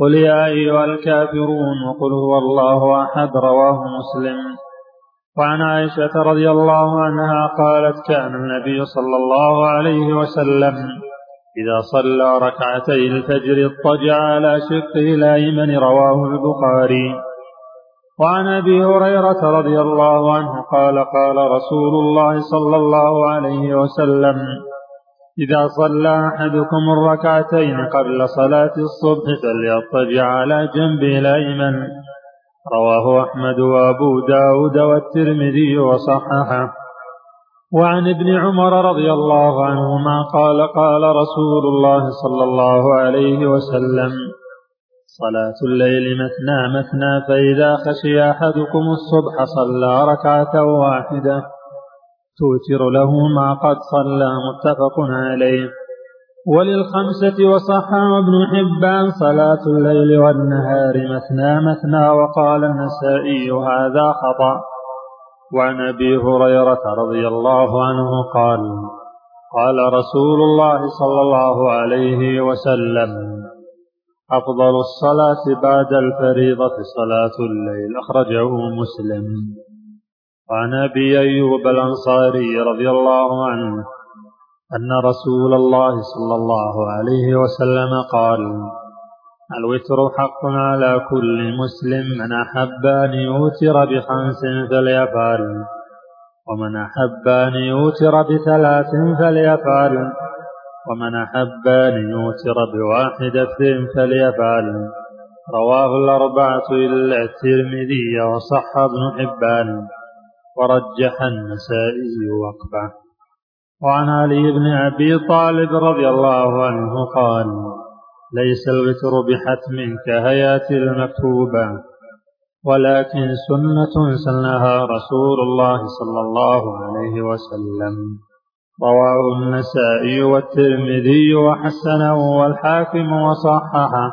قل يا أيها الكافرون وقل هو الله أحد رواه مسلم. وعن عائشة رضي الله عنها قالت كان النبي صلى الله عليه وسلم إذا صلى ركعتي الفجر اضطجع على شقه الأيمن رواه البخاري. وعن أبي هريرة رضي الله عنه قال قال رسول الله صلى الله عليه وسلم إذا صلى أحدكم الركعتين قبل صلاة الصبح فليضطجع على جنبه الأيمن. رواه أحمد وأبو داود والترمذي وصححه. وعن ابن عمر رضي الله عنهما قال قال رسول الله صلى الله عليه وسلم صلاة الليل مثنى مثنى فإذا خشي أحدكم الصبح صلى ركعة واحدة. توتر له ما قد صلى متفق عليه. وللخمسة وصححه ابن حبان صلاة الليل والنهار مثنى مثنى وقال النسائي هذا خطأ. وعن أبي هريرة رضي الله عنه قال قال رسول الله صلى الله عليه وسلم أفضل الصلاة بعد الفريضة صلاة الليل. أخرجه مسلم. وعن أبي أيوب الأنصاري رضي الله عنه أن رسول الله صلى الله عليه وسلم قال الوتر حق على كل مسلم. من أحب أن يوتر بخمس فليفعل ومن أحب أن يوتر بثلاث فليفعل. ومن أحب أن يوتر بواحدة فليفعل. رواه الأربعة إلا الترمذي وصح ابن حبان ورجح النسائي وقفه. وعن علي بن أبي طالب رضي الله عنه قال ليس الوتر بحتم كهيات المكتوبة ولكن سنة سنها رسول الله صلى الله عليه وسلم. رواه النسائي والترمذي وحسنه والحاكم وصححه.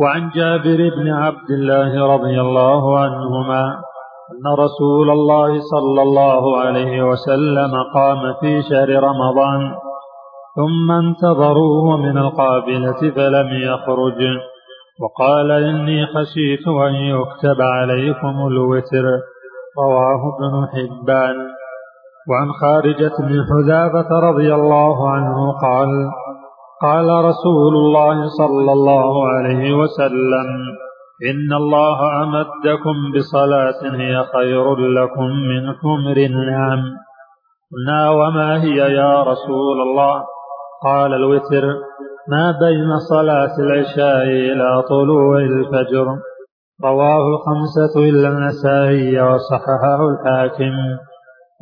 وعن جابر بن عبد الله رضي الله عنهما أن رسول الله صلى الله عليه وسلم قام في شهر رمضان ثم انتظروه من القابلة فلم يخرج. وقال إني خشيت أن يكتب عليكم الوتر. رواه ابن حبان. وعن خارجة بن حذافة رضي الله عنه قال قال رسول الله صلى الله عليه وسلم إن الله أمدكم بصلاة هي خير لكم من حمر النعم قلنا وما هي يا رسول الله؟ قال الوتر ما بين صلاة العشاء إلى طلوع الفجر. رواه الخمسة إلا النسائي وصححه الحاكم.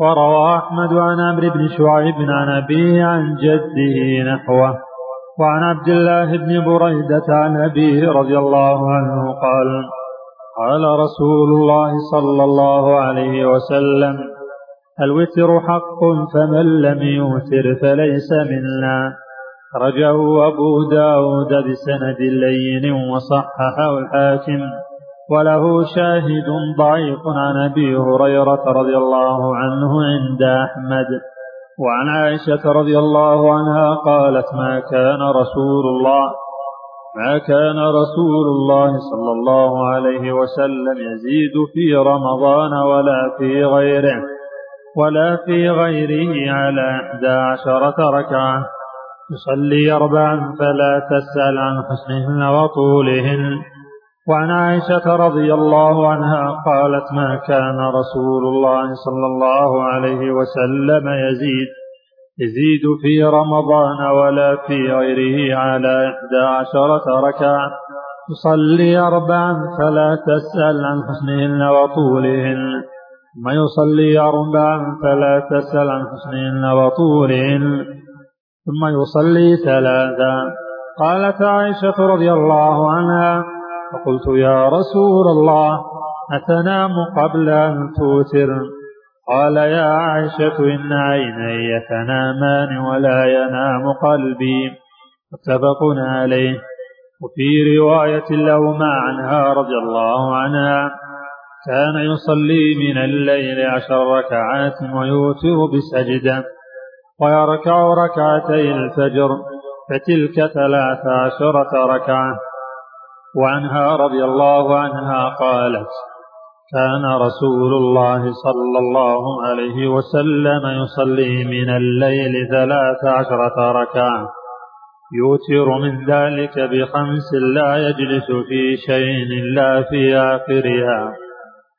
وروى أحمد عن عمرو بن شعيب عن أبيه عن جده نحوه وعن عبد الله بن بريدة عن أبيه رضي الله عنه قال قال رسول الله صلى الله عليه وسلم الوتر حق فمن لم يوتر فليس منا. خرجه أبو داود بسند لين وصححه الحاكم. وله شاهد ضعيف عن أبي هريرة رضي الله عنه عند أحمد. وعن عائشة رضي الله عنها قالت ما كان رسول الله ما كان رسول الله صلى الله عليه وسلم يزيد في رمضان ولا في غيره ولا في غيره على إحدى عشرة ركعة. يصلي أربعا فلا تسأل عن حسنهن وطولهن. وعن عائشة رضي الله عنها قالت ما كان رسول الله صلى الله عليه وسلم يزيد يزيد في رمضان ولا في غيره على إحدى عشرة ركعة. يصلي أربعا فلا تسأل عن حسنهن وطولهن. ثم يصلي أربعا فلا تسأل عن حسنهن وطولهن. ثم يصلي ثلاثا. قالت عائشة رضي الله عنها فقلت يا رسول الله أتنام قبل أن توتر؟ قال يا عائشة إن عيني تنامان ولا ينام قلبي. متفق عليه. وفي رواية لهما عنها رضي الله عنها. كان يصلي من الليل عشر ركعات ويوتر بسجدة ويركع ركعتي الفجر فتلك ثلاث عشرة ركعة. وعنها رضي الله عنها قالت كان رسول الله صلى الله عليه وسلم يصلي من الليل ثلاث عشرة ركعة. يوتر من ذلك بخمس لا يجلس في شيء إلا في آخرها.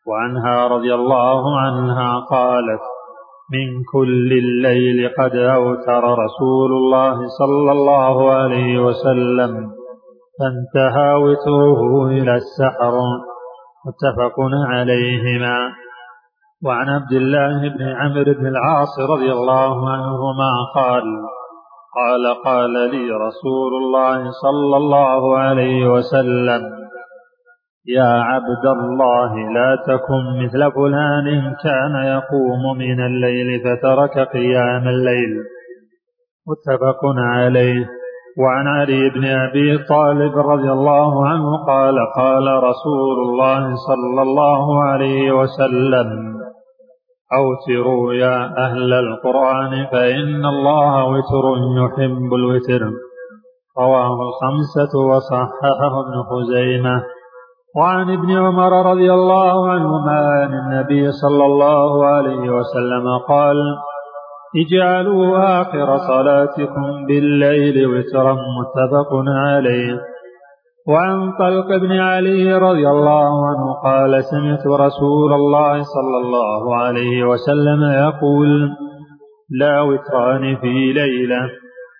وعنها رضي الله عنها قالت من كل الليل قد أوتر رسول الله صلى الله عليه وسلم. فانتهى وتره إلى السحر. متفق عليهما. وعن عبد الله بن عمرو بن العاص رضي الله عنهما قال قال قال لي رسول الله صلى الله عليه وسلم يا عبد الله لا تكن مثل فلان كان يقوم من الليل فترك قيام الليل. متفق عليه. وعن علي بن أبي طالب رضي الله عنه قال قال رسول الله صلى الله عليه وسلم أوتروا يا أهل القرآن فإن الله وتر يحب الوتر. رواه الخمسة وصححه ابن خزيمة. وعن ابن عمر رضي الله عنهما عن النبي صلى الله عليه وسلم قال اجعلوا آخر صلاتكم بالليل وترا متفق عليه. وعن طلق بن علي رضي الله عنه قال سمعت رسول الله صلى الله عليه وسلم يقول لا وتران في ليلة.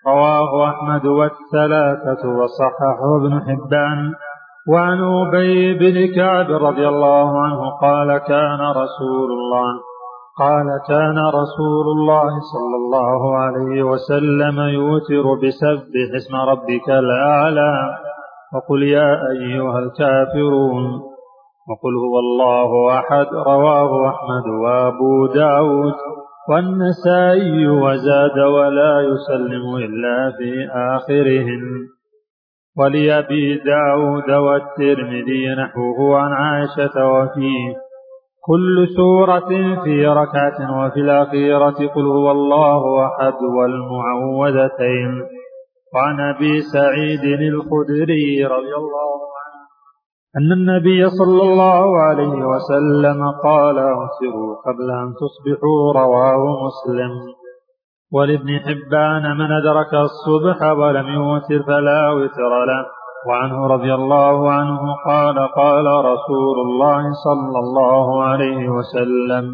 رواه أحمد والثلاثة وصححه ابن حبان. وعن أبي بن كعب رضي الله عنه قال كان رسول الله قال كان رسول الله صلى الله عليه وسلم يوتر بسبح اسم ربك الأعلى. وقل يا أيها الكافرون وقل هو الله أحد رواه أحمد وأبو داود والنسائي وزاد ولا يسلم إلا في آخرهن ولأبي داود والترمذي نحوه عن عائشة وفيه كل سورة في ركعة وفي الأخيرة قل هو الله أحد والمعوذتين. وعن أبي سعيد الخدري رضي الله عنه أن النبي صلى الله عليه وسلم قال أوسروا قبل أن تصبحوا رواه مسلم. ولابن حبان من أدرك الصبح ولم يوتر فلا وتر له. وعنه رضي الله عنه قال قال رسول الله صلى الله عليه وسلم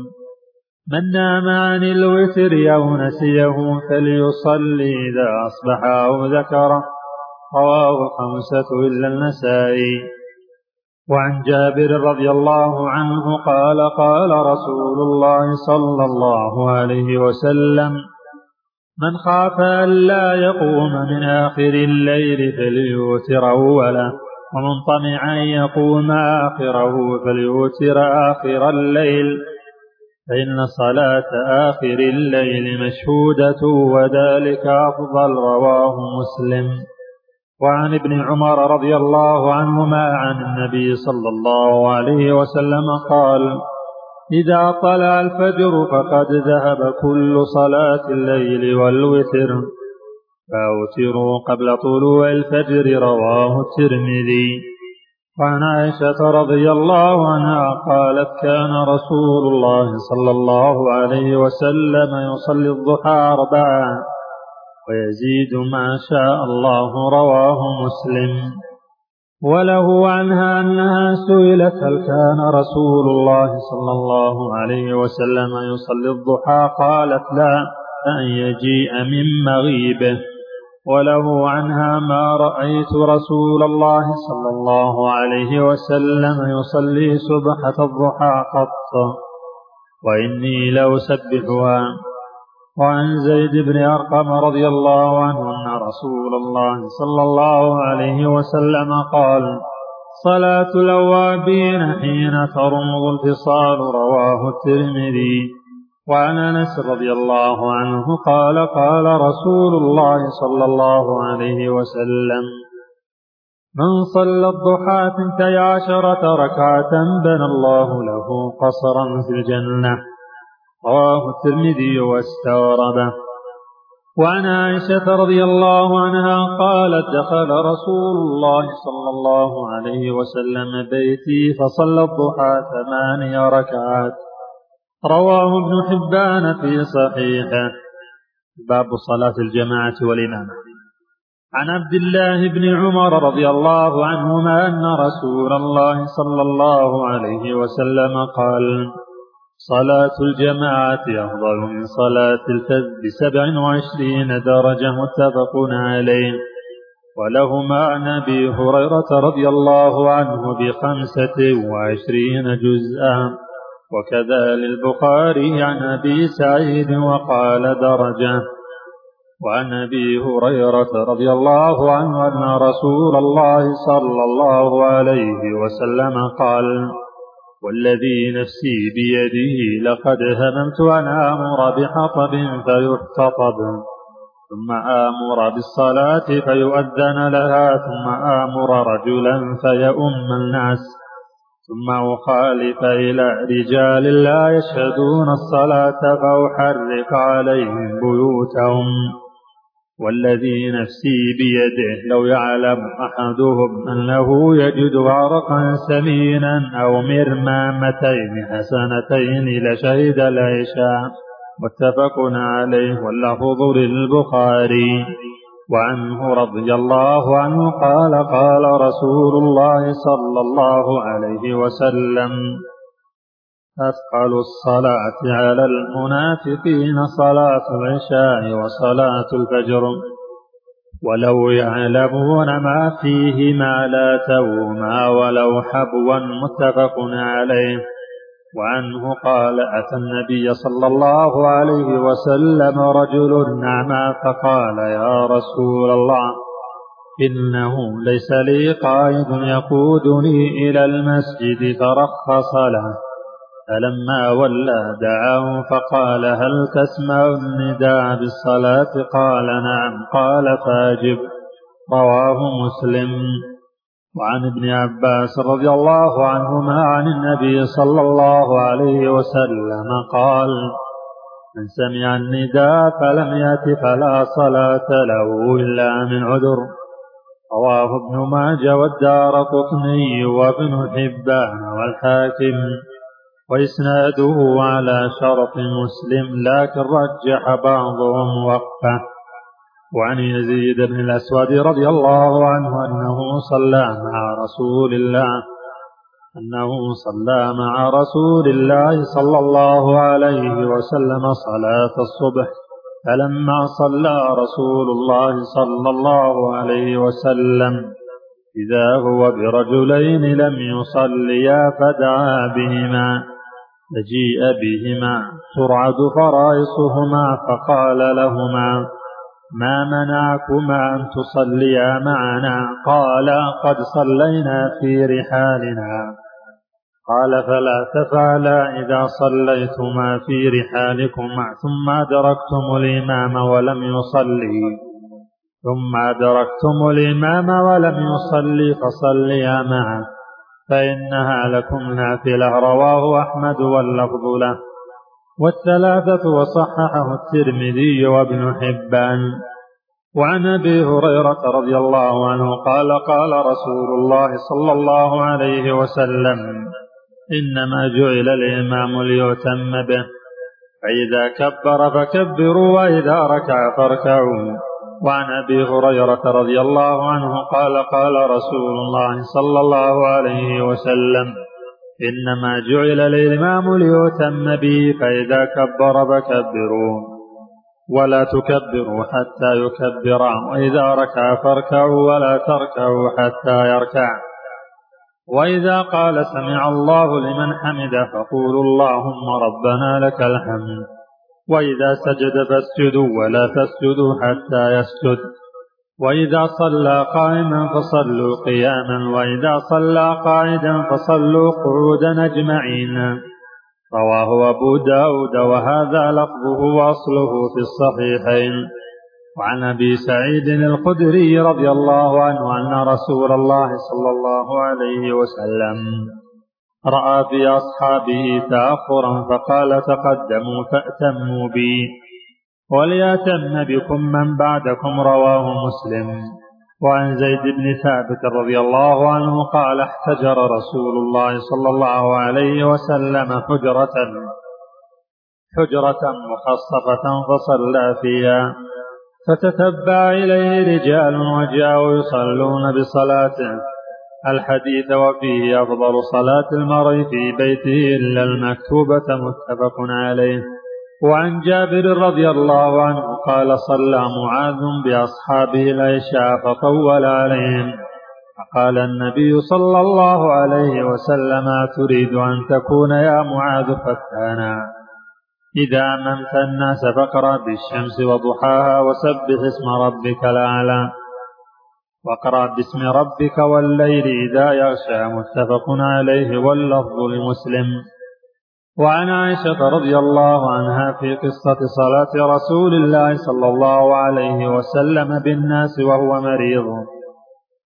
من نام عن الوتر أو نسيه فليصلي إذا أصبح أو ذكره رواه خمسة إلا النسائي. وعن جابر رضي الله عنه قال قال رسول الله صلى الله عليه وسلم من خاف ألا يقوم من آخر الليل فليوتر أوله ومن طمع أن يقوم آخره فليوتر آخر الليل. فإن صلاة آخر الليل مشهودة وذلك أفضل رواه مسلم. وعن ابن عمر رضي الله عنهما عن النبي صلى الله عليه وسلم قال إذا طلع الفجر فقد ذهب كل صلاة الليل والوتر. فأوتروا قبل طلوع الفجر رواه الترمذي. وعن عائشة رضي الله عنها قالت كان رسول الله صلى الله عليه وسلم يصلي الضحى أربعا ويزيد ما شاء الله رواه مسلم. وله عنها أنها سئلت هل كان رسول الله صلى الله عليه وسلم يصلي الضحى؟ قالت لا أن يجيء من مغيبه وله عنها ما رأيت رسول الله صلى الله عليه وسلم يصلي سبحة الضحى قط. وإني لأسبحها. وعن زيد بن أرقم رضي الله عنه أن رسول الله صلى الله عليه وسلم قال صلاة الأوابين حين ترمض الفصال رواه الترمذي. وعن أنس رضي الله عنه قال قال رسول الله صلى الله عليه وسلم من صلى الضحى ثنتي عشرة ركعة بنى الله له قصرا في الجنة. رواه الترمذي واستغربه وعن عائشة رضي الله عنها قالت دخل رسول الله صلى الله عليه وسلم بيتي فصلى الضحى ثماني ركعات. رواه ابن حبان في صحيحه. باب صلاة الجماعة والإمامة عن عبد الله بن عمر رضي الله عنهما أن رسول الله صلى الله عليه وسلم قال صلاة الجماعة أفضل من صلاة الفذ بسبع وعشرين درجة متفق عليه. ولهما عن أبي هريرة رضي الله عنه بخمسة وعشرين جزءا. وكذا للبخاري عن أبي سعيد وقال درجة. وعن أبي هريرة رضي الله عنه أن رسول الله صلى الله عليه وسلم قال والذي نفسي بيده لقد هممت أن آمر بحطب فيحتطب ثم آمر بالصلاة فيؤذن لها ثم آمر رجلا فيؤم الناس ثم أخالف إلى رجال لا يشهدون الصلاة فأحرق عليهم بيوتهم. والذي نفسي بيده لو يعلم أحدهم أنه يجد عرقا سمينا أو مرمامتين حسنتين لشهد العشاء متفق عليه واللفظ للبخاري. وعنه رضي الله عنه قال قال رسول الله صلى الله عليه وسلم أثقل الصلاة على المنافقين صلاة العشاء وصلاة الفجر. ولو يعلمون ما فيهما لا توما ولو حبوا متفق عليه. وعنه قال أتى النبي صلى الله عليه وسلم رجل نعما فقال يا رسول الله إنه ليس لي قائد يقودني إلى المسجد فرخص له. فلما ولى دعاه فقال هل تسمع النداء بالصلاة؟ قال نعم. قال فاجب. رواه مسلم. وعن ابن عباس رضي الله عنهما عن النبي صلى الله عليه وسلم قال من سمع النداء فلم يأت فلا صلاة له إلا من عذر. رواه ابن ماجه والدار قطني وابن حبان والحاكم. وإسناده على شرط مسلم لكن رجح بعضهم وقفه. وعن يزيد بن الأسود رضي الله عنه أنه صلى مع رسول الله أنه صلى مع رسول الله صلى الله عليه وسلم صلاة الصبح فلما صلى رسول الله صلى الله عليه وسلم إذا هو برجلين لم يصليا فدعا بهما. فجيء بهما ترعد فرائصهما فقال لهما ما منعكما أن تصليا معنا؟ قال قد صلينا في رحالنا قال فلا تفعلا إذا صليتما في رحالكما ثم أدركتم الإمام ولم يصلي ثم أدركتم الإمام ولم يصلي فصليا معه. فإنها لكم نافلة. رواه أحمد واللفظ له. والثلاثة وصححه الترمذي وابن حبان. وعن أبي هريرة رضي الله عنه قال قال رسول الله صلى الله عليه وسلم إنما جعل الإمام ليؤتم به. فإذا كبر فكبروا وإذا ركع فاركعوا. وعن أبي هريرة رضي الله عنه قال قال رسول الله صلى الله عليه وسلم إنما جعل الإمام ليؤتم به فإذا كبر فكبروا ولا تكبروا حتى يكبر وإذا ركع فاركعوا ولا تركعوا حتى يركع وإذا قال سمع الله لمن حمده فقولوا اللهم ربنا لك الحمد وإذا سجد فاسجدوا ولا تسجدوا حتى يسجد. وإذا صلى قائما فصلوا قياما وإذا صلى قاعدا فصلوا قعودا أجمعين. رواه أبو داود وهذا لفظه وأصله في الصحيحين. وعن أبي سعيد الخدري رضي الله عنه أن رسول الله صلى الله عليه وسلم رأى في أصحابه تأخرا فقال تقدموا فأتموا بي. وليأتم بكم من بعدكم رواه مسلم. وعن زيد بن ثابت رضي الله عنه قال احتجر رسول الله صلى الله عليه وسلم حجرة حجرة مخصفة فصلى فيها. فتتبع إليه رجال وجاءوا يصلون بصلاته. الحديث وفيه أفضل صلاة المرء في بيته إلا المكتوبة متفق عليه. وعن جابر رضي الله عنه قال صلى معاذ بأصحابه العشاء فطول عليهم. فقال النبي صلى الله عليه وسلم تريد أن تكون يا معاذ فتانا. إذا أممت الناس فاقرأ بالشمس وضحاها وسبح اسم ربك الأعلى. واقرأ باسم ربك والليل إذا يغشى متفق عليه واللفظ لمسلم. وعن عائشة رضي الله عنها في قصة صلاة رسول الله صلى الله عليه وسلم بالناس وهو مريض.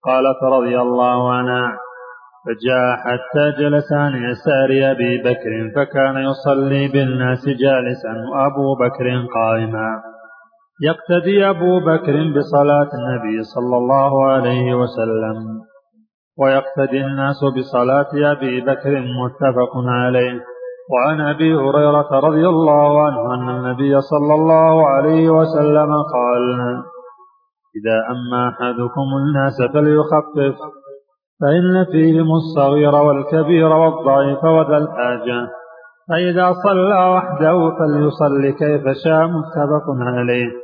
قالت رضي الله عنها فجاء حتى جلس عن يسار أبي بكر فكان يصلي بالناس جالسا وأبو بكر قائما. يقتدي أبو بكر بصلاة النبي صلى الله عليه وسلم ويقتدي الناس بصلاة أبي بكر متفق عليه وعن أبي هريرة رضي الله عنه أن النبي صلى الله عليه وسلم قال إذا أما أحدكم الناس فليخفف فإن فيهم الصغير والكبير والضعيف وذا الحاجة فإذا صلى وحده فليصل كيف شاء متفق عليه.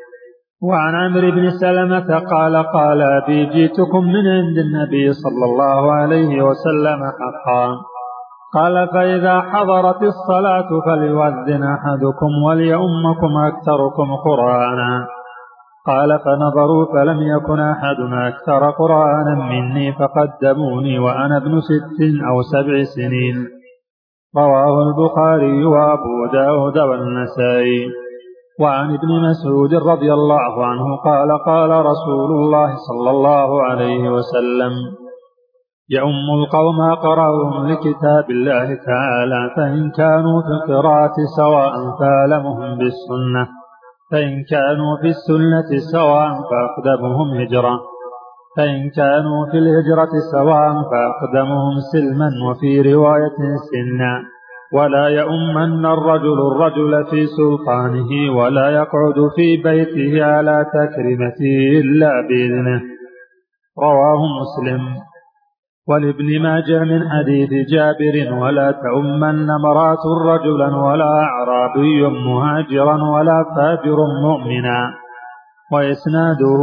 وعن عمرو بن سلمة قال قال أبي جئتكم من عند النبي صلى الله عليه وسلم حقا. قال فإذا حضرت الصلاة فليؤذن أحدكم وليؤمكم أكثركم قرآنا. قال فنظروا فلم يكن أحد أكثر قرآنا مني فقدموني وأنا ابن ست أو سبع سنين. رواه البخاري وأبو داود والنسائي. وعن ابن مسعود رضي الله عنه قال قال رسول الله صلى الله عليه وسلم يؤم القوم أقرأهم لكتاب الله تعالى فإن كانوا في القراءة سواء فأعلمهم بالسنة فإن كانوا في السنة سواء فأقدمهم هجرة فإن كانوا في الهجرة سواء فأقدمهم سلما وفي رواية سنا. ولا يؤمن الرجل الرجل في سلطانه ولا يقعد في بيته على تكرمته إلا بإذنه. رواه مسلم. ولابن ماجه من حديث جابر ولا تؤمن امرأة رجلا ولا أعرابي مهاجرا ولا فاجر مؤمنا. وإسناده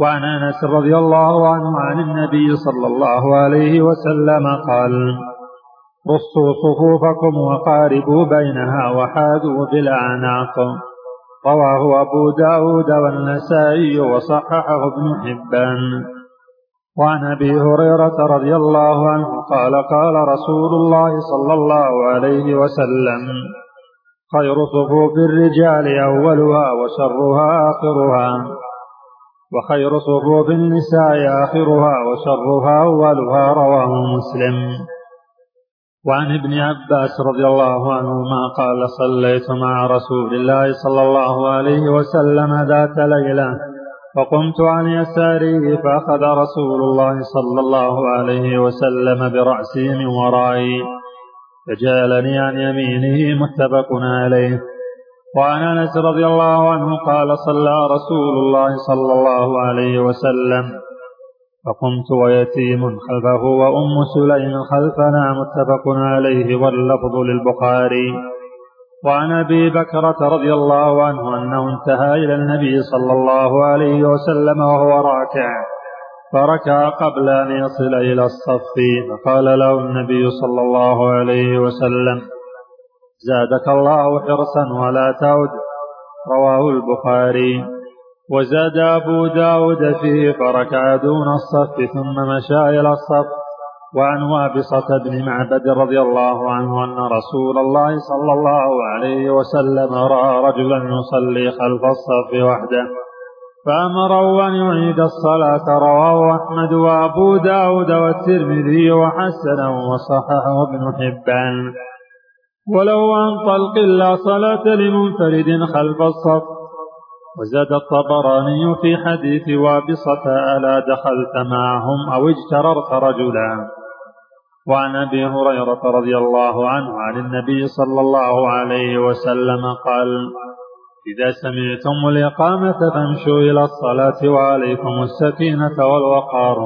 وعن أنس رضي الله عنه عن النبي صلى الله عليه وسلم قال رصوا صفوفكم وقاربوا بينها وحاذوا بالأعناق رواه أبو داود والنسائي وصححه ابن حبان. وعن أبي هريرة رضي الله عنه قال قال رسول الله صلى الله عليه وسلم خير صفوف الرجال أولها وشرها آخرها وخير صفوف النساء آخرها وشرها أولها رواه مسلم. وعن ابن عباس رضي الله عنهما قال صليت مع رسول الله صلى الله عليه وسلم ذات ليلة فقمت عن يساره فأخذ رسول الله صلى الله عليه وسلم برأسي من ورائي فجعلني عن يمينه متفق عليه. وعن أنس رضي الله عنه قال صلى رسول الله صلى الله عليه وسلم فقمت ويتيم خلفه وأم سليم خلفنا متفق عليه واللفظ للبخاري. وعن أبي بكرة رضي الله عنه أنه انتهى إلى النبي صلى الله عليه وسلم وهو راكع. فركع قبل أن يصل إلى الصف فقال له النبي صلى الله عليه وسلم زادك الله حرصا ولا تعد. رواه البخاري. وزاد أبو داود فيه فركع دون الصف ثم مشى إلى الصف وعن وابصة بن معبد رضي الله عنه أن رسول الله صلى الله عليه وسلم رأى رجلا يصلي خلف الصف وحده فأمره أن يعيد الصلاة رواه أحمد وأبو داود والترمذي وحسنه وصححه ابن حبان. ولو عن طلق لا صلاة لمنفرد خلف الصف وزاد الطبراني في حديث وابصة ألا دخلت معهم أو اجتررت رجلا؟ وعن أبي هريرة رضي الله عنه عن النبي صلى الله عليه وسلم قال إذا سمعتم الإقامة فامشوا إلى الصلاة وعليكم السكينة والوقار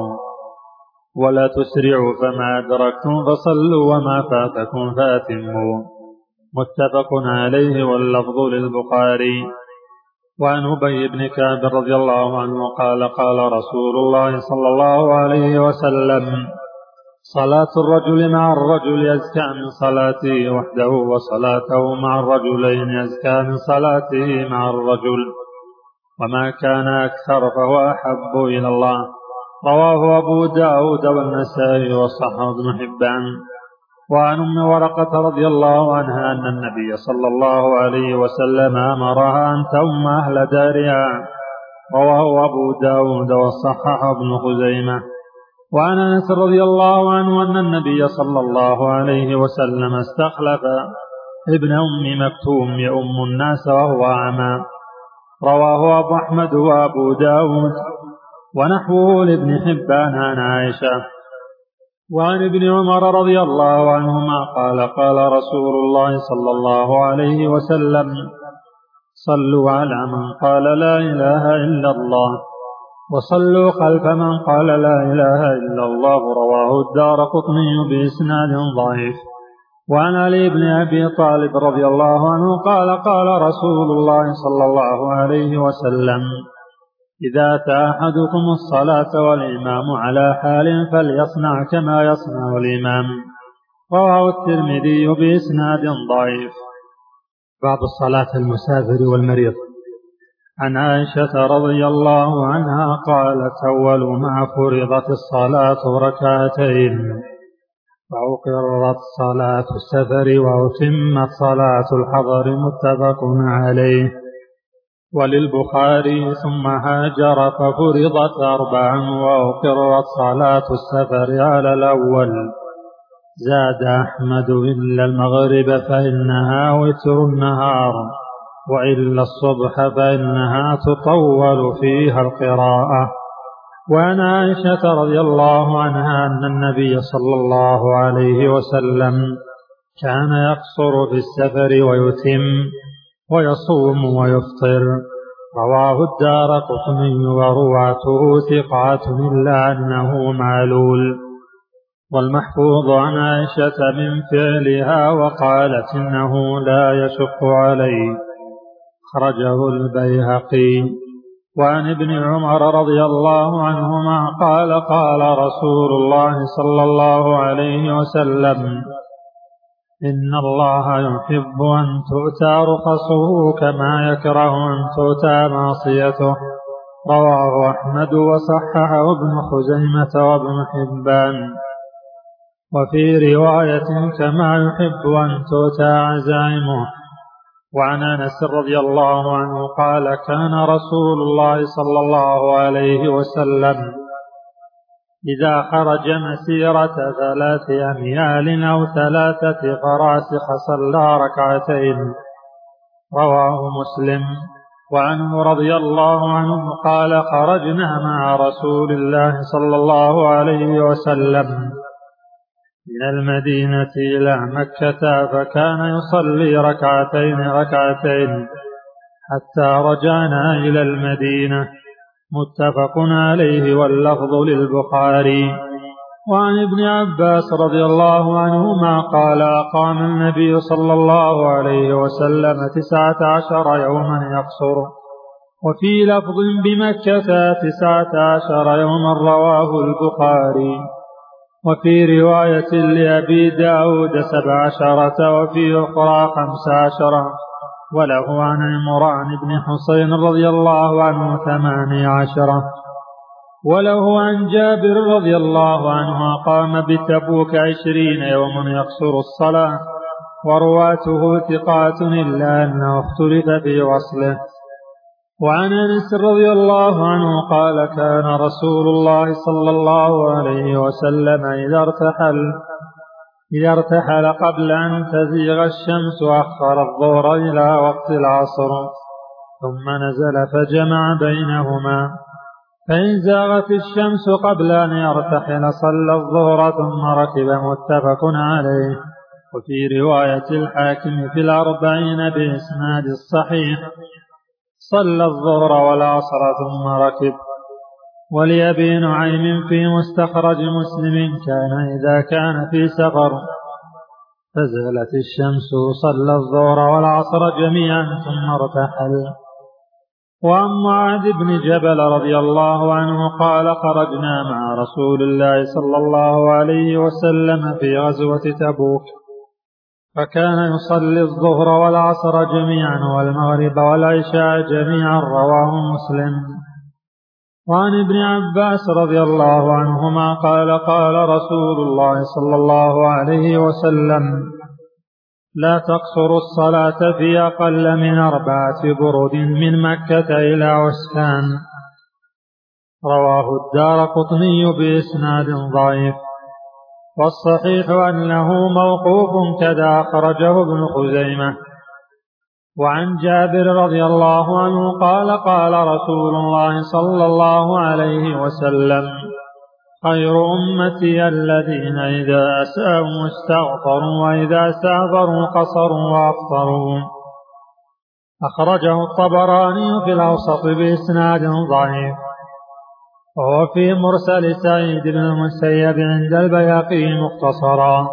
ولا تسرعوا فما أدركتم فصلوا وما فاتكم فأتموا. متفق عليه واللفظ للبخاري. وعن أبي بن كعب رضي الله عنه قال قال رسول الله صلى الله عليه وسلم صلاة الرجل مع الرجل أزكى من صلاته وحده وصلاته مع الرجلين أزكى من صلاته مع الرجل. وما كان أكثر فهو أحب إلى الله. رواه أبو داود والنسائي وصححه ابن حبان. وعن أم ورقة رضي الله عنها أن النبي صلى الله عليه وسلم أمرها أن تؤم أهل دارها. رواه أبو داود وصحح ابن خزيمة. وعن أنس رضي الله عنه أن النبي صلى الله عليه وسلم استخلف. ابن أم مكتوم يؤم الناس وهو أعمى. رواه أبو أحمد وأبو داود. ونحوه لابن حبان عن عائشة. وعن ابن عمر رضي الله عنهما قال قال رسول الله صلى الله عليه وسلم صلوا على من قال لا إله إلا الله وصلوا خلف من قال لا إله إلا الله. رواه الدار قطني بإسناد ضعيف. وعن علي بن أبي طالب رضي الله عنه قال قال رسول الله صلى الله عليه وسلم إذا أتى أحدكم الصلاة والإمام على حال فليصنع كما يصنع الإمام. رواه الترمذي بإسناد ضعيف. باب الصلاة المسافر والمريض. عن عائشة رضي الله عنها قالت أول ما فرضت الصلاة ركعتين. وأقرت صلاة السفر وأتمت صلاة الحضر متفق عليه. وللبخاري ثم هاجر ففرضت أربعا وأقرت صلاة السفر على الأول. زاد أحمد إلا المغرب فإنها وتر النهار وإلا الصبح فإنها تطول فيها القراءة. وعن عائشة رضي الله عنها أن النبي صلى الله عليه وسلم كان يقصر في السفر ويتم ويصوم ويفطر. رواه الدار قطني ورواته ثقات إلا أنه معلول. والمحفوظ عن عائشة من فعلها وقالت إنه لا يشق علي خرجه البيهقي. وعن ابن عمر رضي الله عنهما قال قال رسول الله صلى الله عليه وسلم إن الله يحب أن تؤتى رخصه كما يكره أن تؤتى معصيته. رواه أحمد وصححه ابن خزيمة وابن حبان. وفي رواية كما يحب أن تؤتى عزائمه. وعن أنس رضي الله عنه قال كان رسول الله صلى الله عليه وسلم إذا خرج مسيرة ثلاث أميال أو ثلاثة فراسخ صلى ركعتين. رواه مسلم. وعنه رضي الله عنه قال خرجنا مع رسول الله صلى الله عليه وسلم من المدينة إلى مكة فكان يصلي ركعتين ركعتين حتى رجعنا إلى المدينة. متفق عليه واللفظ للبخاري. وعن ابن عباس رضي الله عنهما قال أقام النبي صلى الله عليه وسلم تسعة عشر يوما يقصر. وفي لفظ بمكة تسعة عشر يوما رواه البخاري. وفي رواية لأبي داود سبع عشرة وفي أخرى خمس عشرة. وله عن عمران بن حسين رضي الله عنه ثماني عشرة وله عن جابر رضي الله عنه قام بتبوك عشرين يوما يقصر الصلاة ورواته ثقات إلا أنه اختلف في وصله. وعن أنس رضي الله عنه قال كان رسول الله صلى الله عليه وسلم إذا ارتحل إذا ارتحل قبل أن تزيغ الشمس اخر الظهر إلى وقت العصر ثم نزل فجمع بينهما. فإن زاغت الشمس قبل أن يرتحل صلى الظهر ثم ركب متفق عليه. وفي رواية الحاكم في الأربعين بإسناد الصحيح صلى الظهر والعصر ثم ركب. ولأبي نعيم في مستخرج مسلم كان إذا كان في سفر فزلت الشمس صلى الظهر والعصر جميعا ثم ارتحل. وعن معاذ بن جبل رضي الله عنه قال خرجنا مع رسول الله صلى الله عليه وسلم في غزوة تبوك. فكان يصلي الظهر والعصر جميعا والمغرب والعشاء جميعا رواه مسلم. وعن ابن عباس رضي الله عنهما قال قال رسول الله صلى الله عليه وسلم لا تقصر الصلاة في أقل من أربعة برد من مكة إلى عسكان رواه الدار قطني بإسناد ضعيف. والصحيح أنه موقوف كذا أخرجه ابن خزيمة. وعن جابر رضي الله عنه قال قال رسول الله صلى الله عليه وسلم خير أمتي الذين إذا أساءوا استغفروا وإذا سافروا قصروا وأفطروا أخرجه الطبراني في الأوسط بإسناد ضعيف. وهو في مرسل سعيد بن المسيب عند البياقي مختصرا.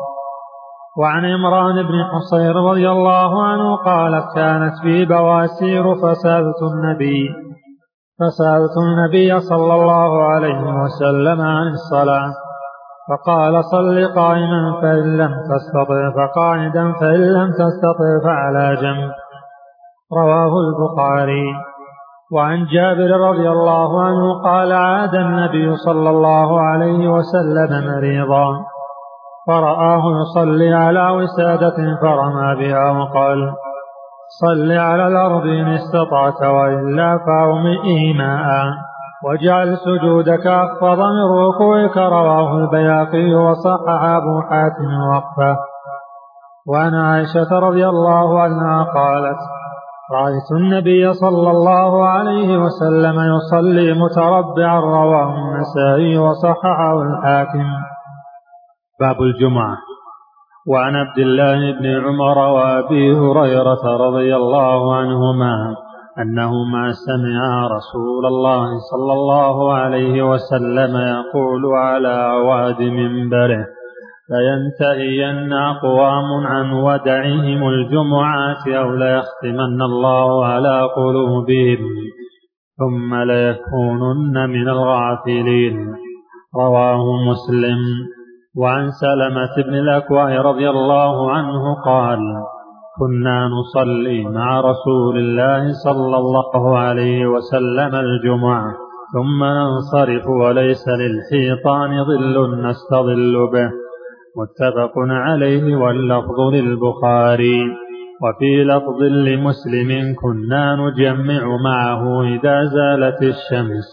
وعن عمران بن حصير رضي الله عنه قالت كانت في بواسير فسالت النبي فسالت النبي صلى الله عليه وسلم عن الصلاة فقال صل قائما فإن لم تستطع فقاعدا فإن لم تستطع فعلى جنب رواه البخاري. وعن جابر رضي الله عنه قال عاد النبي صلى الله عليه وسلم مريضا. فرآه يصلي على وسادة فرمى بها وقال صل على الأرض إن استطعت وإلا فأومئ ماء واجعل سجودك أخفض من ركوعك رواه البياقي وصحح أبو حاتم وقفه. وعن عائشة رضي الله عنها قالت رأيت النبي صلى الله عليه وسلم يصلي متربعا رواه النسائي وصححه الحاكم. باب الجمعة. وعن عبد الله بن عمر وأبي هريرة رضي الله عنهما انهما سمعا رسول الله صلى الله عليه وسلم يقول على واد منبره لينتهين أقوام عن ودعهم الجمعات أو ليختمن الله على قلوبهم ثم ليكونن من الغافلين. رواه مسلم. وعن سلمة بن الأكوع رضي الله عنه قال كنا نصلي مع رسول الله صلى الله عليه وسلم الجمعة ثم ننصرف وليس للحيطان ظل نستظل به. متفق عليه واللفظ للبخاري. وفي لفظ لمسلم كنا نجمع معه إذا زالت الشمس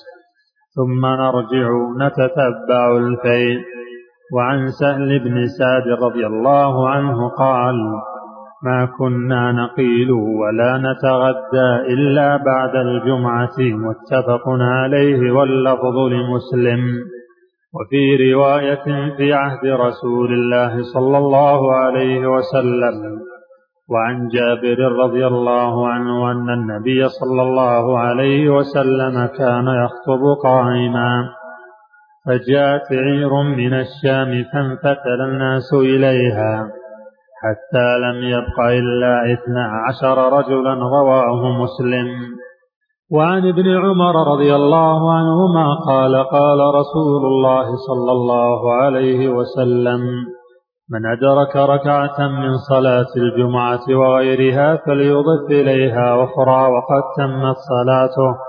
ثم نرجع نتتبع الفيل. وعن سهل بن سعد رضي الله عنه قال ما كنا نقيل ولا نتغدى إلا بعد الجمعة متفق عليه واللفظ لمسلم. وفي رواية في عهد رسول الله صلى الله عليه وسلم وعن جابر رضي الله عنه أن النبي صلى الله عليه وسلم كان يخطب قائما. فجاءت عير من الشام فانفتل الناس إليها حتى لم يبق إلا اثنا عشر رجلا رواه مسلم. وعن ابن عمر رضي الله عنهما قال قال رسول الله صلى الله عليه وسلم من أدرك ركعة من صلاة الجمعة وغيرها فليضف إليها أخرى وقد تمت صلاته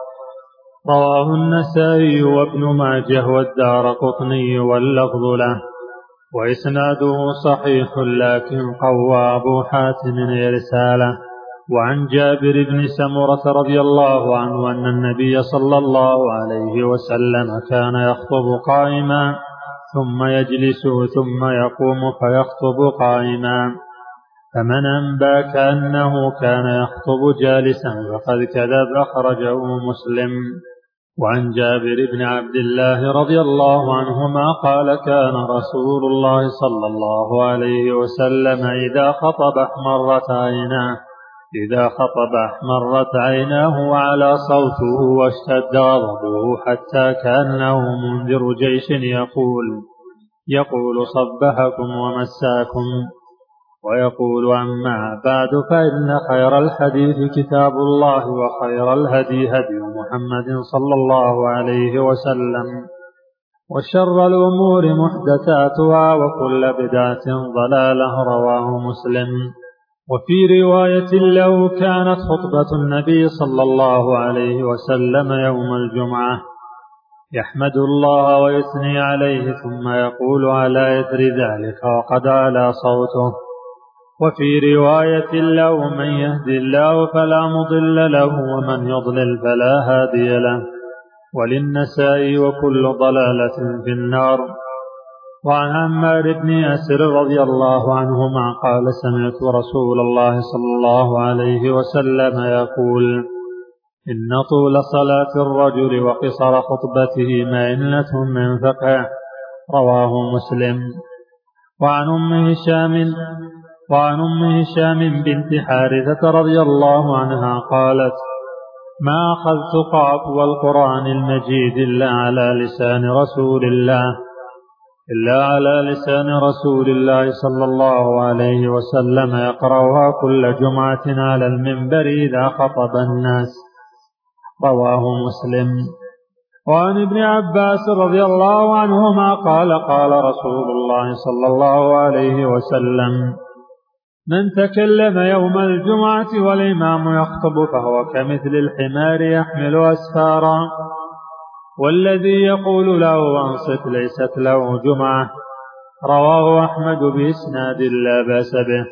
رواه النسائي وابن ماجه والدار قطني واللفظ له وإسناده صحيح لكن قوى أبو حاتم إرساله وعن جابر بن سمرة رضي الله عنه أن النبي صلى الله عليه وسلم كان يخطب قائما ثم يجلس ثم يقوم فيخطب قائما. فمن أنباك أنه كان يخطب جالسا فقد كذب أخرجه مسلم. وعن جابر بن عبد الله رضي الله عنهما قال كان رسول الله صلى الله عليه وسلم إذا خطب أحمرت عيناه إذا خطب أحمرت عيناه وعلى صوته واشتد غضبه حتى كأنه منذر جيش يقول يقول صبحكم ومساكم. ويقول أما بعد فإن خير الحديث كتاب الله وخير الهدي هدي محمد صلى الله عليه وسلم وشر الأمور محدثاتها وكل بدعة ضلالة رواه مسلم وفي رواية له كانت خطبة النبي صلى الله عليه وسلم يوم الجمعة يحمد الله ويثني عليه ثم يقول على إثر ذلك وقد على صوته وفي رواية له من يهدي الله فلا مضل له ومن يضلل فلا هادي له. وللنساء وكل ضلالة في النار. وعن عمار بن ياسر رضي الله عنهما قال سمعت رسول الله صلى الله عليه وسلم يقول إن طول صلاة الرجل وقصر خطبته مئنة من فقه. رواه مسلم. وعن أم هشام وعن أم هشام بنت حارثة رضي الله عنها قالت ما أخذت قاف والقرآن المجيد إلا على لسان رسول الله إلا على لسان رسول الله صلى الله عليه وسلم يقرأها كل جمعة على المنبر إذا خطب الناس. رواه مسلم. وعن ابن عباس رضي الله عنهما قال قال رسول الله صلى الله عليه وسلم من تكلم يوم الجمعة والإمام يخطب فهو كمثل الحمار يحمل أسفارا. والذي يقول له أنصت ليست له جمعة. رواه أحمد بإسناد لا بأس به.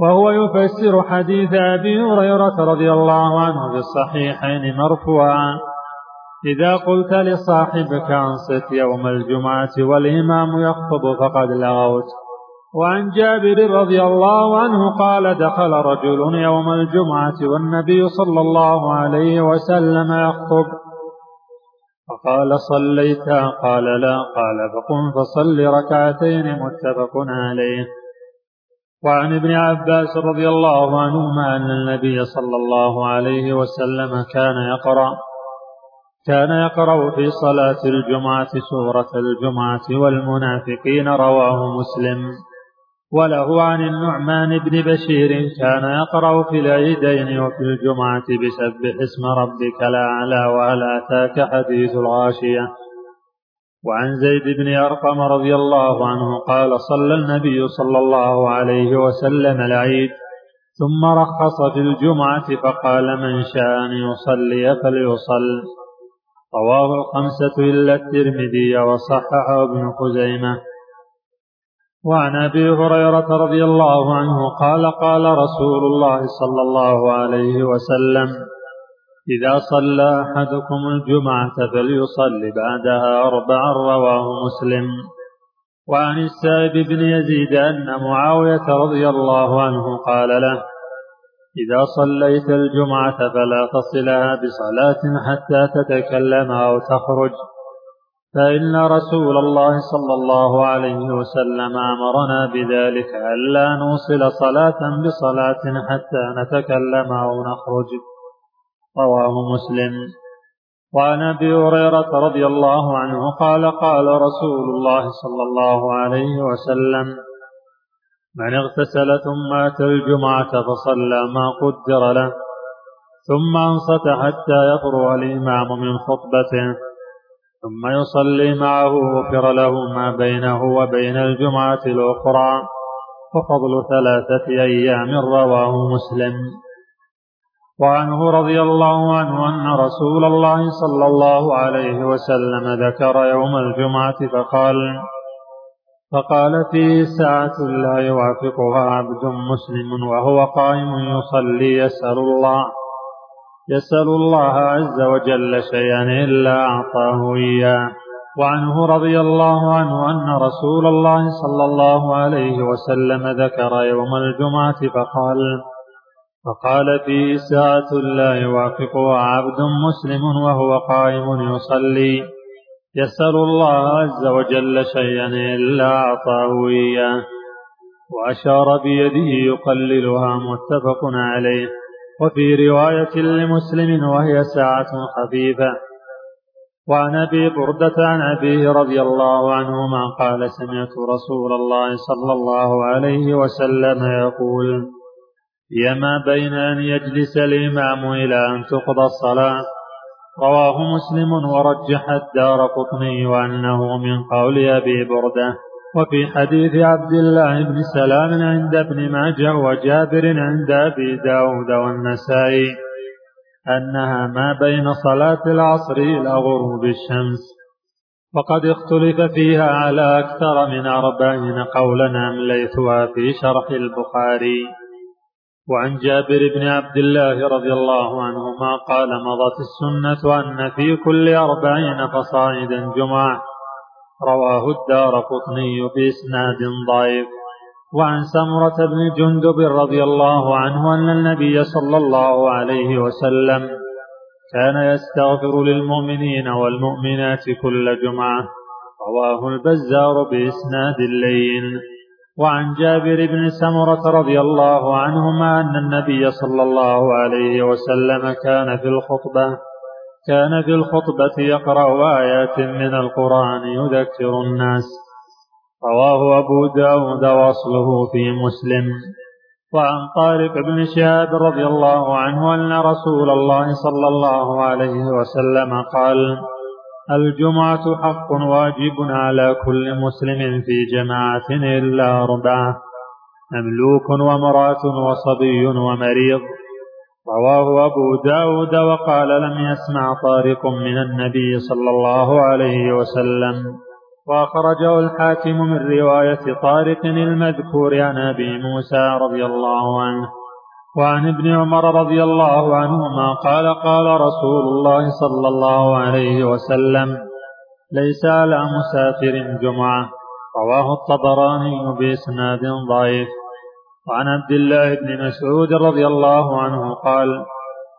وهو يفسر حديث أبي هريرة رضي الله عنه في الصحيحين مرفوعا. إذا قلت لصاحبك أنصت يوم الجمعة والإمام يخطب فقد لغوت. وعن جابر رضي الله عنه قال دخل رجل يوم الجمعة والنبي صلى الله عليه وسلم يخطب. فقال صليت؟ قال لا. قال فقم فصل ركعتين متفق عليه. وعن ابن عباس رضي الله عنهما أن النبي صلى الله عليه وسلم كان يقرأ كان يقرأ في صلاة الجمعة سورة الجمعة والمنافقين رواه مسلم. وله عن النعمان بن بشير كان يقرأ في العيدين وفي الجمعة بسبح اسم ربك الأعلى وهل أتاك حديث الغاشية وعن زيد بن أرقم رضي الله عنه قال صلى النبي صلى الله عليه وسلم العيد ثم رخص في الجمعة فقال من شاء أن يصلي فليصل. رواه الخمسة إلا الترمذي وصححه ابن خزيمة. وعن أبي هريرة رضي الله عنه قال قال رسول الله صلى الله عليه وسلم إذا صلى أحدكم الجمعة فليصل بعدها أربعا رواه مسلم. وعن السائب بن يزيد أن معاوية رضي الله عنه قال له إذا صليت الجمعة فلا تصلها بصلاة حتى تتكلم أو تخرج. فإن رسول الله صلى الله عليه وسلم أمرنا بذلك ألا نوصل صلاة بصلاة حتى نتكلم أو نخرج. رواه مسلم. وعن أبي هريرة رضي الله عنه قال قال رسول الله صلى الله عليه وسلم من اغتسل ثم أتى الجمعة فصلى ما قدر له ثم أنصت حتى يفرغ الإمام من خطبته. ثم يصلي معه غفر له ما بينه وبين الجمعة الأخرى وفضل ثلاثة أيام رواه مسلم. وعنه رضي الله عنه أن رسول الله صلى الله عليه وسلم ذكر يوم الجمعة فقال فقال فيه ساعة لا يوافقها عبد مسلم وهو قائم يصلي يسأل الله يسأل الله عز وجل شيئا إلا أعطاه إياه. وعنه رضي الله عنه أن رسول الله صلى الله عليه وسلم ذكر يوم الجمعة فقال فقال فيه ساعة لا يوافقها عبد مسلم وهو قائم يصلي. يسأل الله عز وجل شيئا إلا أعطاه إياه. وأشار بيده يقللها متفق عليه. وفي رواية لمسلم وهي ساعة خفيفة. وعن أبي بردة عن أبيه رضي الله عنهما قال سمعت رسول الله صلى الله عليه وسلم يقول هي ما بين أن يجلس الإمام إلى أن تقضى الصلاة؟ رواه مسلم ورجح الدار قطني وأنه من قول أبي بردة. وفي حديث عبد الله بن سلام عند ابن ماجه وجابر عند أبي داود والنسائي أنها ما بين صلاة العصر إلى غروب الشمس وقد اختلف فيها على أكثر من أربعين قولا أمليتها في شرح البخاري. وعن جابر بن عبد الله رضي الله عنهما قال مضت السنة أن في كل أربعين فصاعدا جمعة رواه الدار قطني بإسناد ضعيف. وعن سمرة بن جندب رضي الله عنه أن النبي صلى الله عليه وسلم كان يستغفر للمؤمنين والمؤمنات كل جمعة. رواه البزار بإسناد اللين وعن جابر بن سمرة رضي الله عنهما أن النبي صلى الله عليه وسلم كان في الخطبة كان في الخطبة يقرأ آيات من القرآن يذكر الناس. رواه أبو داود وأصله في مسلم. وعن طارق بن شهاب رضي الله عنه أن رسول الله صلى الله عليه وسلم قال الجمعة حق واجب على كل مسلم في جماعة إلا أربعة مملوك ومرأة وصبي ومريض. رواه أبو داود وقال لم يسمع طارق من النبي صلى الله عليه وسلم. وأخرجه الحاكم من رواية طارق المذكور عن أبي موسى رضي الله عنه. وعن ابن عمر رضي الله عنهما قال قال رسول الله صلى الله عليه وسلم ليس على مسافر جمعة. رواه الطبراني بإسناد ضعيف. وعن عبد الله بن مسعود رضي الله عنه قال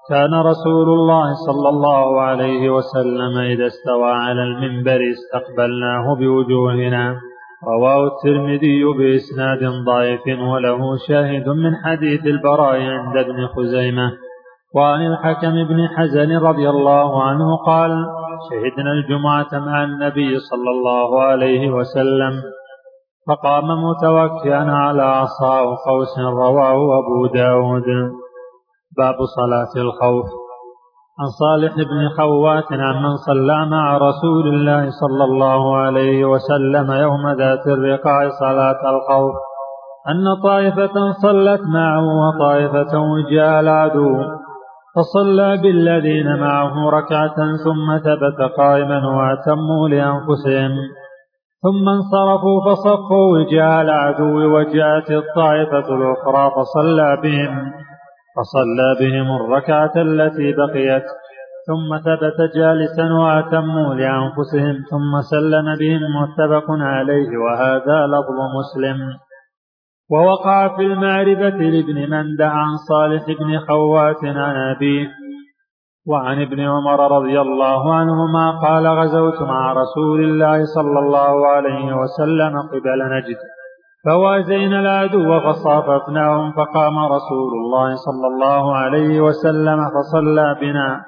كان رسول الله صلى الله عليه وسلم إذا استوى على المنبر استقبلناه بوجوهنا. رواه الترمذي بإسناد ضعيف وله شاهد من حديث البراء عند ابن خزيمة. وعن الحكم بن حزن رضي الله عنه قال شهدنا الجمعة مع النبي صلى الله عليه وسلم. فقام متوكئا على عصاه قوس رواه أبو داود. باب صلاة الخوف. عن صالح بن خوات من صلى مع رسول الله صلى الله عليه وسلم يوم ذات الرقاع صلاة الخوف. أن طائفة صلت معه وطائفة وجاء العدو فصلى بالذين معه ركعة ثم ثبت قائما وأتموا لأنفسهم. ثم انصرفوا فصفوا وجاء العدو وجاءت الطائفة الأخرى فصلى بهم فصلى بهم الركعة التي بقيت. ثم ثبت جالسا وأتموا لأنفسهم ثم سلم بهم متفق عليه وهذا لفظ مسلم. ووقع في المعرفة لابن مندع عن صالح بن خوات عن أبيه وعن ابن عمر رضي الله عنهما قال غزوت مع رسول الله صلى الله عليه وسلم قبل نجد. فوازينا العدو فصاففناهم فقام رسول الله صلى الله عليه وسلم فصلى بنا.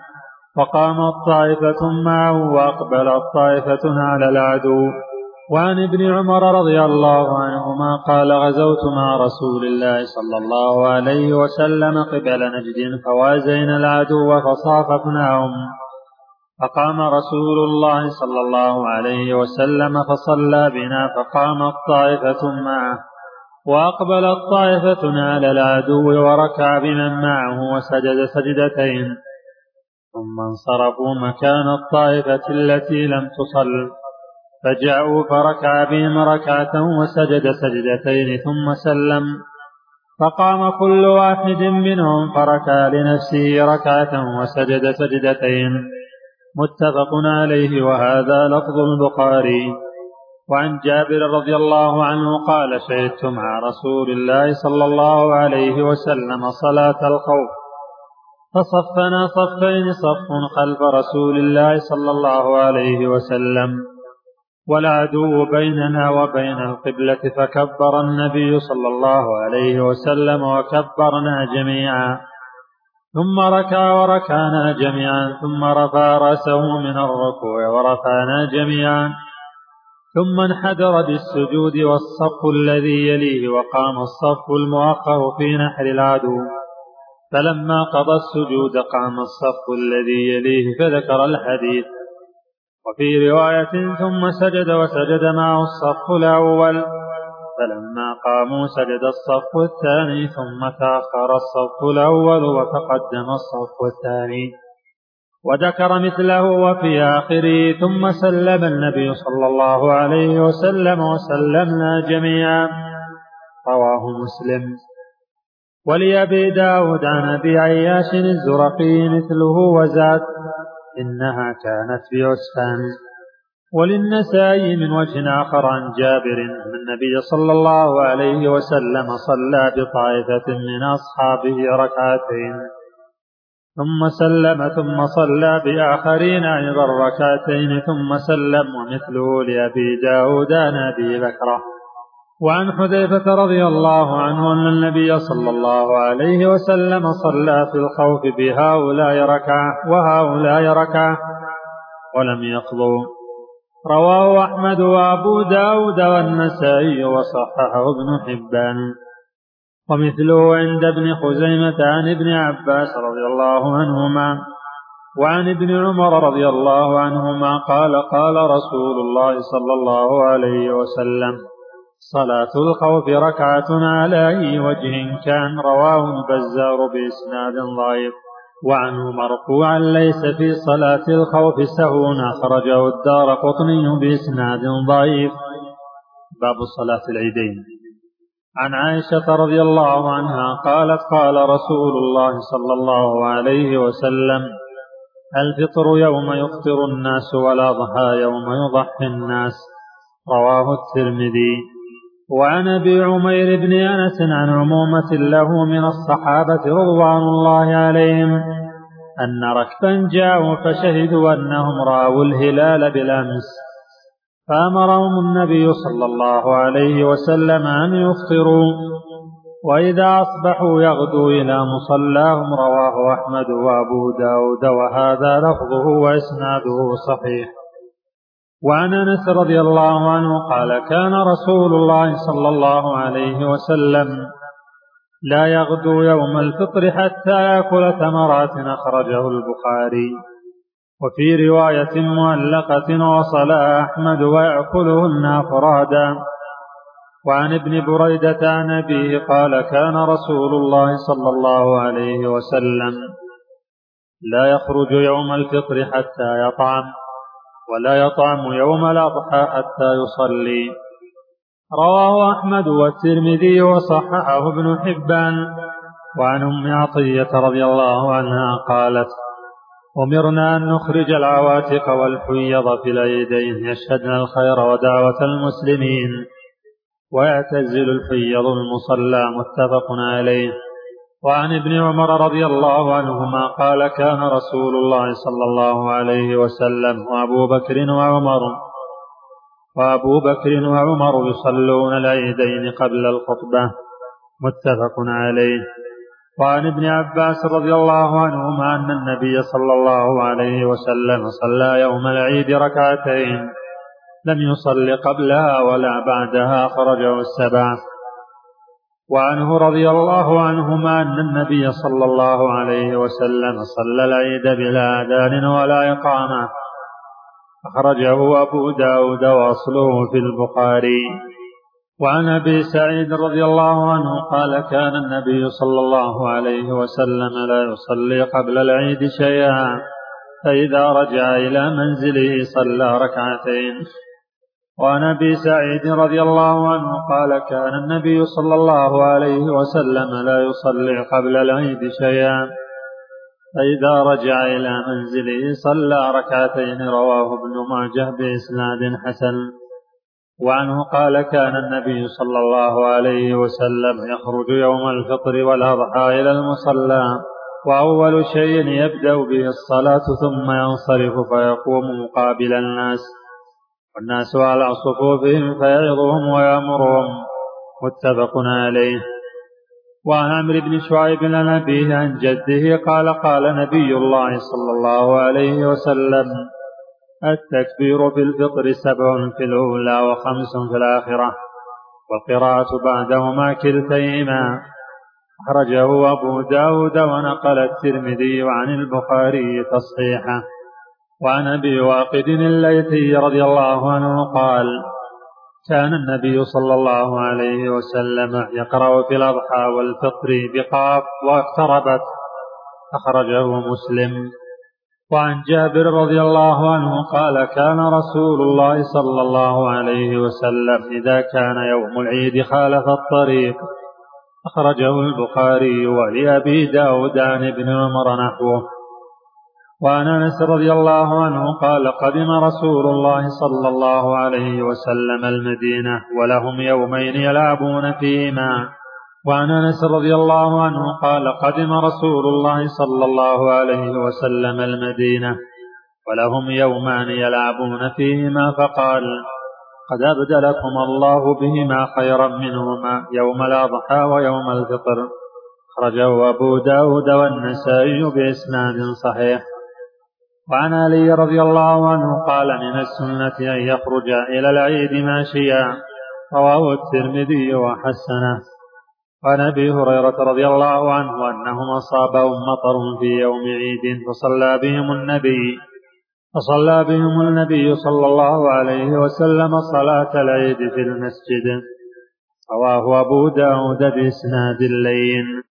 فقامت طائفة معه وأقبلت طائفة على العدو. وعن ابن عمر رضي الله عنهما قال غزوت مع رسول الله صلى الله عليه وسلم قبل نجد فوازينا العدو فصاففناهم فقام رسول الله صلى الله عليه وسلم فصلى بنا فقامت طائفة معه. وأقبلت طائفة على العدو وركع بمن معه وسجد سجدتين. ثم انصرفوا مكان الطائفة التي لم تصل. فجاءوا فركع بهم ركعة وسجد سجدتين ثم سلم. فقام كل واحد منهم فركع لنفسه ركعة وسجد سجدتين. متفق عليه وهذا لفظ البخاري. وعن جابر رضي الله عنه قال شهدت مع رسول الله صلى الله عليه وسلم صلاة الخوف. فصفنا صفين صف خلف رسول الله صلى الله عليه وسلم. والعدو بيننا وبين القبلة فكبر النبي صلى الله عليه وسلم وكبرنا جميعا. ثم ركع وركعنا جميعا ثم رفع رأسه من الركوع ورفعنا جميعا. ثم انحدر بالسجود والصف الذي يليه وقام الصف المؤخر في نحر العدو. فلما قضى السجود قام الصف الذي يليه فذكر الحديث. وفي رواية ثم سجد وسجد معه الصف الأول فلما قاموا سجد الصف الثاني ثم تأخر الصف الأول وتقدم الصف الثاني. وذكر مثله وفي آخره ثم سلم النبي صلى الله عليه وسلم وسلمنا جميعا. رواه مسلم. ولأبي داود عن أبي عياش الزرقي مثله وزاد. إنها كانت في عسفان وللنسائي من وجه آخر عن جابر أن النبي صلى الله عليه وسلم صلى بطائفة من أصحابه ركعتين. ثم سلم ثم صلى بآخرين أيضا ركعتين ثم سلم ومثله لأبي داود عن أبي بكرة. وعن حذيفة رضي الله عنه أن النبي صلى الله عليه وسلم صلى في الخوف بهؤلاء ركعة وهؤلاء ركعة ولم يقضوا. رواه أحمد وأبو داود والنسائي وصححه ابن حبان. ومثله عند ابن خزيمة عن ابن عباس رضي الله عنهما. وعن ابن عمر رضي الله عنهما قال قال رسول الله صلى الله عليه وسلم صلاة الخوف ركعة على أي وجه كان رواه البزار بإسناد ضعيف. وعنه مرفوعا ليس في صلاة الخوف سهو أخرجه الدار قطني بإسناد ضعيف. باب صلاة العيدين. عن عائشة رضي الله عنها قالت قال رسول الله صلى الله عليه وسلم الفطر يوم يفطر الناس والأضحى يوم يضحي الناس. رواه الترمذي. وعن أبي عمير بن أنس عن عمومة له من الصحابة رضوان الله عليهم أن ركبا جاءوا فشهدوا أنهم رأوا الهلال بالأمس. فأمرهم النبي صلى الله عليه وسلم أن يفطروا وإذا أصبحوا يغدوا إلى مصلاهم رواه أحمد وأبو داود وهذا لفظه وإسناده صحيح. وعن انس رضي الله عنه قال كان رسول الله صلى الله عليه وسلم لا يغدو يوم الفطر حتى يأكل ثمرات أخرجه البخاري. وفي رواية معلقه وصلى أحمد ويأكلهن أفرادا. وعن ابن بريدة عن أبيه قال كان رسول الله صلى الله عليه وسلم لا يخرج يوم الفطر حتى يطعم ولا يطعم يوم الأضحى حتى يصلي. رواه أحمد والترمذي وصححه ابن حبان. وعن أم عطية رضي الله عنها قالت أمرنا أن نخرج العواتق والحيض في العيدين يشهدن الخير ودعوة المسلمين. ويعتزل الحيض المصلى متفق عليه. وعن ابن عمر رضي الله عنهما قال كان رسول الله صلى الله عليه وسلم وأبو بكر وعمر وأبو بكر وعمر يصلون العيدين قبل الخطبة متفق عليه. وعن ابن عباس رضي الله عنهما أن النبي صلى الله عليه وسلم صلى يوم العيد ركعتين لم يصل قبلها ولا بعدها خرجه السبع. وعنه رضي الله عنهما أن النبي صلى الله عليه وسلم صلى العيد بلا أذان ولا إقامة. أخرجه أبو داود وأصله في البخاري. وعن أبي سعيد رضي الله عنه قال كان النبي صلى الله عليه وسلم لا يصلي قبل العيد شيئا فإذا رجع إلى منزله صلى ركعتين. وعن أبي سعيد رضي الله عنه قال كان النبي صلى الله عليه وسلم لا يصلي قبل العيد شيئا. فإذا رجع إلى منزله صلى ركعتين رواه ابن ماجه بإسناد حسن. وعنه قال كان النبي صلى الله عليه وسلم يخرج يوم الفطر والأضحى إلى المصلى وأول شيء يبدأ به الصلاة ثم ينصرف فيقوم مقابل الناس. والناس على صفوفهم فيعظهم ويأمرهم. متفق عليه. وعن عمرو بن شعيب عن أبيه عن جده قال قال نبي الله صلى الله عليه وسلم التكبير في الفطر سبع في الأولى وخمس في الآخرة والقراءة بعدهما كلتيهما. أخرجه أبو داود ونقل الترمذي عن البخاري تصحيحه. وعن أبي واقد الليثي رضي الله عنه قال كان النبي صلى الله عليه وسلم يقرأ في الأضحى والفطر بقاف واقتربت أخرجه مسلم. وعن جابر رضي الله عنه قال كان رسول الله صلى الله عليه وسلم إذا كان يوم العيد خالف الطريق أخرجه البخاري ولأبي داود عن ابن عمر نحوه. وعن أنس رضي الله عنه قال قدم رسول الله صلى الله عليه وسلم المدينة ولهم يومين يلعبون فيهما. وعن أنس رضي الله عنه قال قدم رسول الله صلى الله عليه وسلم المدينة ولهم يومان يلعبون فيهما فقال قد أبدلكم الله بهما خيرا منهما يوم الأضحى ويوم الفطر خرجه أبو داود والنسائي بإسناد صحيح. وعن علي رضي الله عنه قال من السنة أن يخرج إلى العيد ماشيا. رواه الترمذي وحسنه. وعن أبي هريرة رضي الله عنه أنهم اصابهم مطر في يوم عيد فصلى بهم النبي. فصلى بهم النبي صلى الله عليه وسلم صلاة العيد في المسجد. رواه أبو داود بإسناد اللين